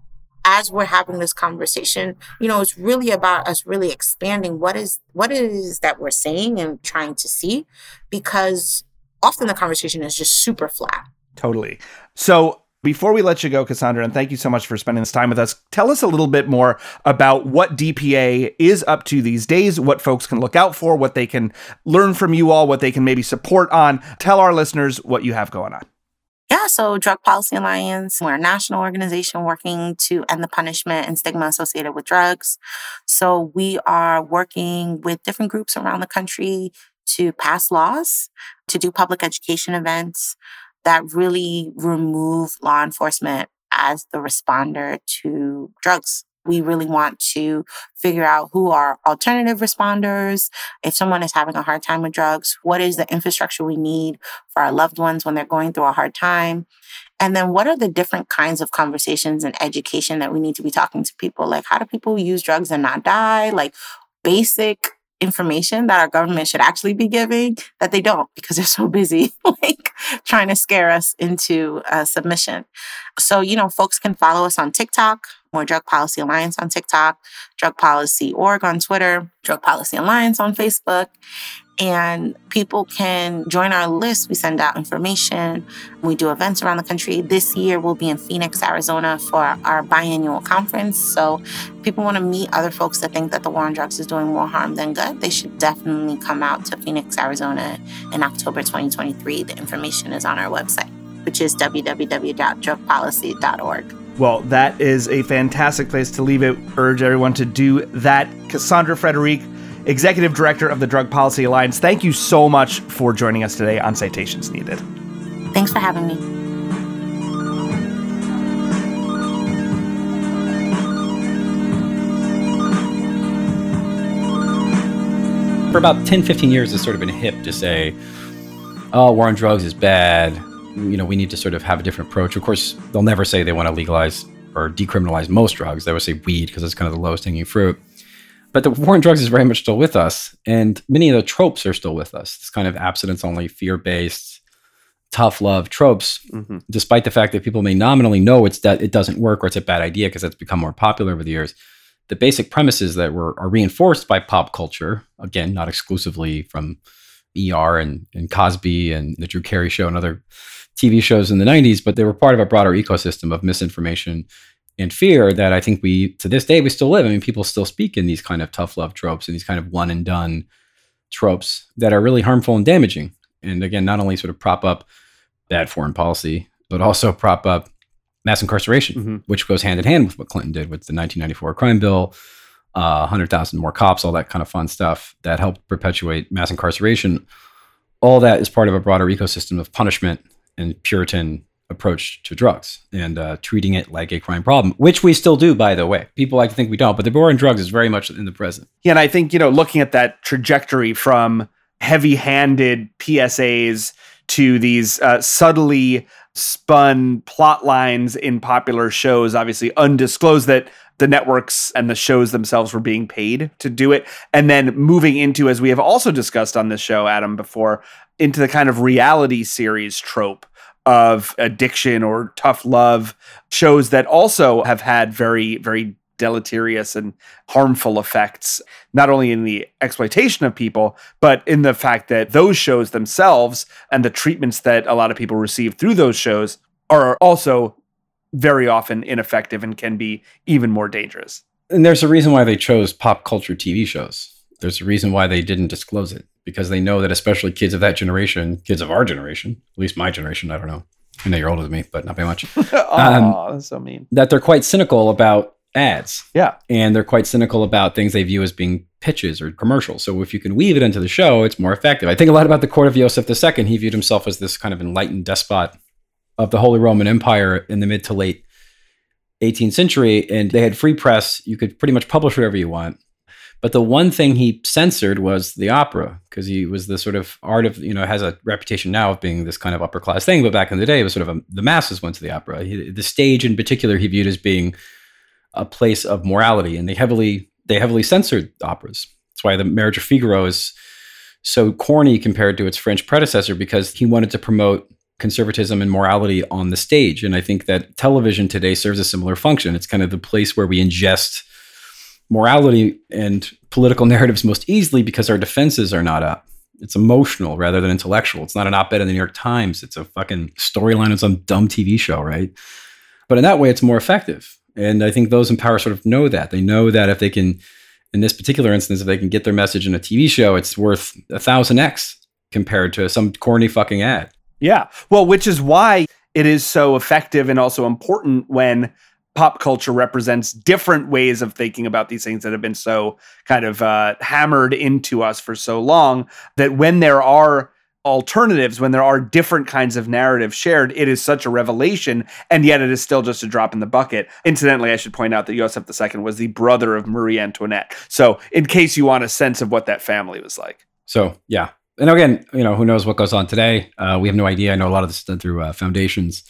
as we're having this conversation, you know, it's really about us really expanding what is what it is that we're saying and trying to see because often the conversation is just super flat. Totally. So before we let you go, Cassandra, and thank you so much for spending this time with us, tell us a little bit more about what DPA is up to these days, what folks can look out for, what they can learn from you all, what they can maybe support on. Tell our listeners what you have going on. Yeah, so Drug Policy Alliance, we're a national organization working to end the punishment and stigma associated with drugs. So we are working with different groups around the country to pass laws, to do public education events, that really remove law enforcement as the responder to drugs. We really want to figure out who are alternative responders. If someone is having a hard time with drugs, what is the infrastructure we need for our loved ones when they're going through a hard time? And then what are the different kinds of conversations and education that we need to be talking to people? Like, how do people use drugs and not die? Like, basic information that our government should actually be giving that they don't because they're so busy like trying to scare us into uh, submission. So you know folks can follow us on tiktok more drug policy alliance on tiktok drug policy org on twitter drug policy alliance on facebook and people can join our list. We send out information. We do events around the country. This year, we'll be in Phoenix, Arizona for our biannual conference. So, people want to meet other folks that think that the war on drugs is doing more harm than good. They should definitely come out to Phoenix, Arizona in October 2023. The information is on our website, which is www.drugpolicy.org. Well, that is a fantastic place to leave it. Urge everyone to do that. Cassandra Frederique Executive Director of the Drug Policy Alliance. Thank you so much for joining us today on Citations Needed. Thanks for having me. For about 10, 15 years, it's sort of been hip to say, oh, war on drugs is bad. You know, we need to sort of have a different approach. Of course, they'll never say they want to legalize or decriminalize most drugs. They would say weed because it's kind of the lowest hanging fruit. But the war on drugs is very much still with us, and many of the tropes are still with us. This kind of abstinence only, fear based, tough love tropes, mm-hmm. despite the fact that people may nominally know it's that it doesn't work or it's a bad idea because it's become more popular over the years. The basic premises that were are reinforced by pop culture, again, not exclusively from ER and, and Cosby and the Drew Carey show and other TV shows in the 90s, but they were part of a broader ecosystem of misinformation and fear that I think we, to this day, we still live. I mean, people still speak in these kind of tough love tropes and these kind of one and done tropes that are really harmful and damaging. And again, not only sort of prop up bad foreign policy, but also prop up mass incarceration, mm-hmm. which goes hand in hand with what Clinton did with the 1994 crime bill, uh, 100,000 more cops, all that kind of fun stuff that helped perpetuate mass incarceration. All that is part of a broader ecosystem of punishment and Puritan approach to drugs and uh, treating it like a crime problem, which we still do, by the way. People like to think we don't, but the war on drugs is very much in the present. Yeah, and I think, you know, looking at that trajectory from heavy handed PSAs to these uh, subtly spun plot lines in popular shows, obviously undisclosed that the networks and the shows themselves were being paid to do it. And then moving into, as we have also discussed on this show, Adam, before, into the kind of reality series trope of addiction or tough love shows that also have had very very deleterious and harmful effects not only in the exploitation of people but in the fact that those shows themselves and the treatments that a lot of people receive through those shows are also very often ineffective and can be even more dangerous. And there's a reason why they chose pop culture TV shows. There's a reason why they didn't disclose it because they know that especially kids of that generation, kids of our generation, at least my generation, I don't know. I know you're older than me, but not by much. oh, um, that's so mean. That they're quite cynical about ads. Yeah. And they're quite cynical about things they view as being pitches or commercials. So if you can weave it into the show, it's more effective. I think a lot about the court of Joseph II. He viewed himself as this kind of enlightened despot of the Holy Roman Empire in the mid to late 18th century, and they had free press. You could pretty much publish whatever you want. But the one thing he censored was the opera because he was the sort of art of, you know, has a reputation now of being this kind of upper class thing. But back in the day, it was sort of a, the masses went to the opera. He, the stage in particular, he viewed as being a place of morality, and they heavily they heavily censored operas. That's why the Marriage of Figaro is so corny compared to its French predecessor because he wanted to promote conservatism and morality on the stage. And I think that television today serves a similar function. It's kind of the place where we ingest morality and political narratives most easily because our defenses are not up. It's emotional rather than intellectual. It's not an op ed in the New York Times. It's a fucking storyline of some dumb TV show, right? But in that way, it's more effective. And I think those in power sort of know that. They know that if they can, in this particular instance, if they can get their message in a TV show, it's worth a thousand X compared to some corny fucking ad. Yeah. Well, which is why it is so effective and also important when pop culture represents different ways of thinking about these things that have been so kind of uh, hammered into us for so long that when there are alternatives when there are different kinds of narratives shared it is such a revelation and yet it is still just a drop in the bucket. Incidentally i should point out that joseph ii was the brother of marie antoinette. So in case you want a sense of what that family was like. So yeah. And again you know who knows what goes on today? Uh, we have no idea. I know a lot of this is done through uh, foundations.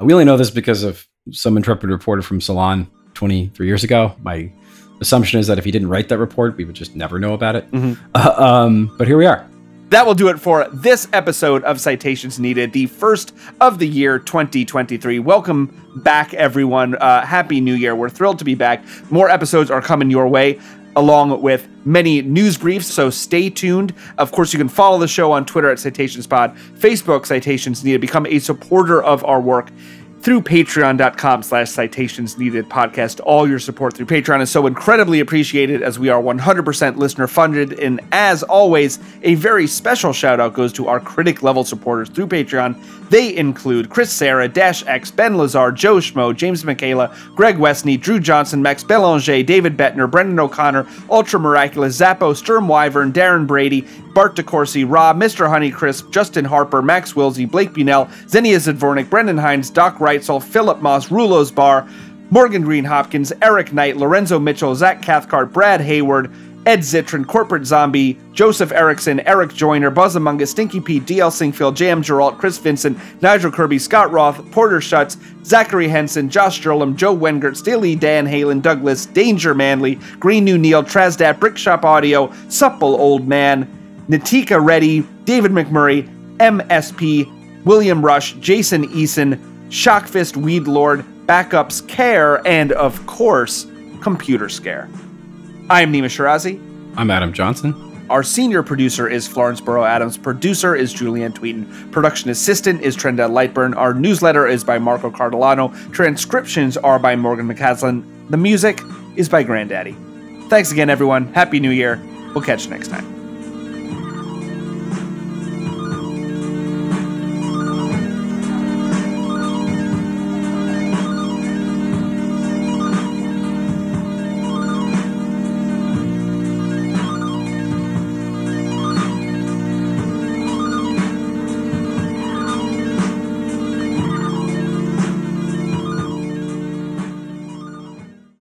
We only know this because of some intrepid reporter from Salon 23 years ago. My assumption is that if he didn't write that report, we would just never know about it. Mhm. Uh, um, but here we are. That will do it for this episode of Citations Needed, the first of the year 2023. Welcome back, everyone. Uh, Happy New Year. We're thrilled to be back. More episodes are coming your way, along with many news briefs, so stay tuned. Of course, you can follow the show on Twitter at Citations Pod, Facebook, Citations Needed. Become a supporter of our work through patreon.com slash citations needed podcast all your support through patreon is so incredibly appreciated as we are 100% listener funded and as always a very special shout out goes to our critic level supporters through patreon they include chris sarah dash x ben lazar joe schmo james michaela greg westney drew johnson max belanger david bettner brendan o'connor ultra miraculous zappo sturm wyvern darren brady Bart DeCourcy, Rob, Mr. Honeycrisp, Justin Harper, Max Wilsey, Blake Bunell, Xenia Zadvornik, Brendan Hines, Doc Reitzel, Philip Moss, Rulo's Bar, Morgan Green Hopkins, Eric Knight, Lorenzo Mitchell, Zach Cathcart, Brad Hayward, Ed Zitron, Corporate Zombie, Joseph Erickson, Eric Joyner, Buzz Among Us, Stinky Pete, DL Singfield, J.M. Geralt, Chris Vincent, Nigel Kirby, Scott Roth, Porter Schutz, Zachary Henson, Josh Sturlam, Joe Wengert, Staley, Dan Halen, Douglas, Danger Manley, Green New Neil, Trasdat, Brickshop Audio, Supple Old Man, Natika Reddy, David McMurray, MSP, William Rush, Jason Eason, Shockfist Weed Lord, Backups Care, and of course, Computer Scare. I'm Nima Shirazi. I'm Adam Johnson. Our senior producer is Florence Barrau-Adams. Producer is Julianne Tweeten. Production assistant is Trendel Lightburn. Our newsletter is by Marco Cardellano. Transcriptions are by Morgan McCaslin. The music is by Grandaddy. Thanks again, everyone. Happy New Year. We'll catch you next time.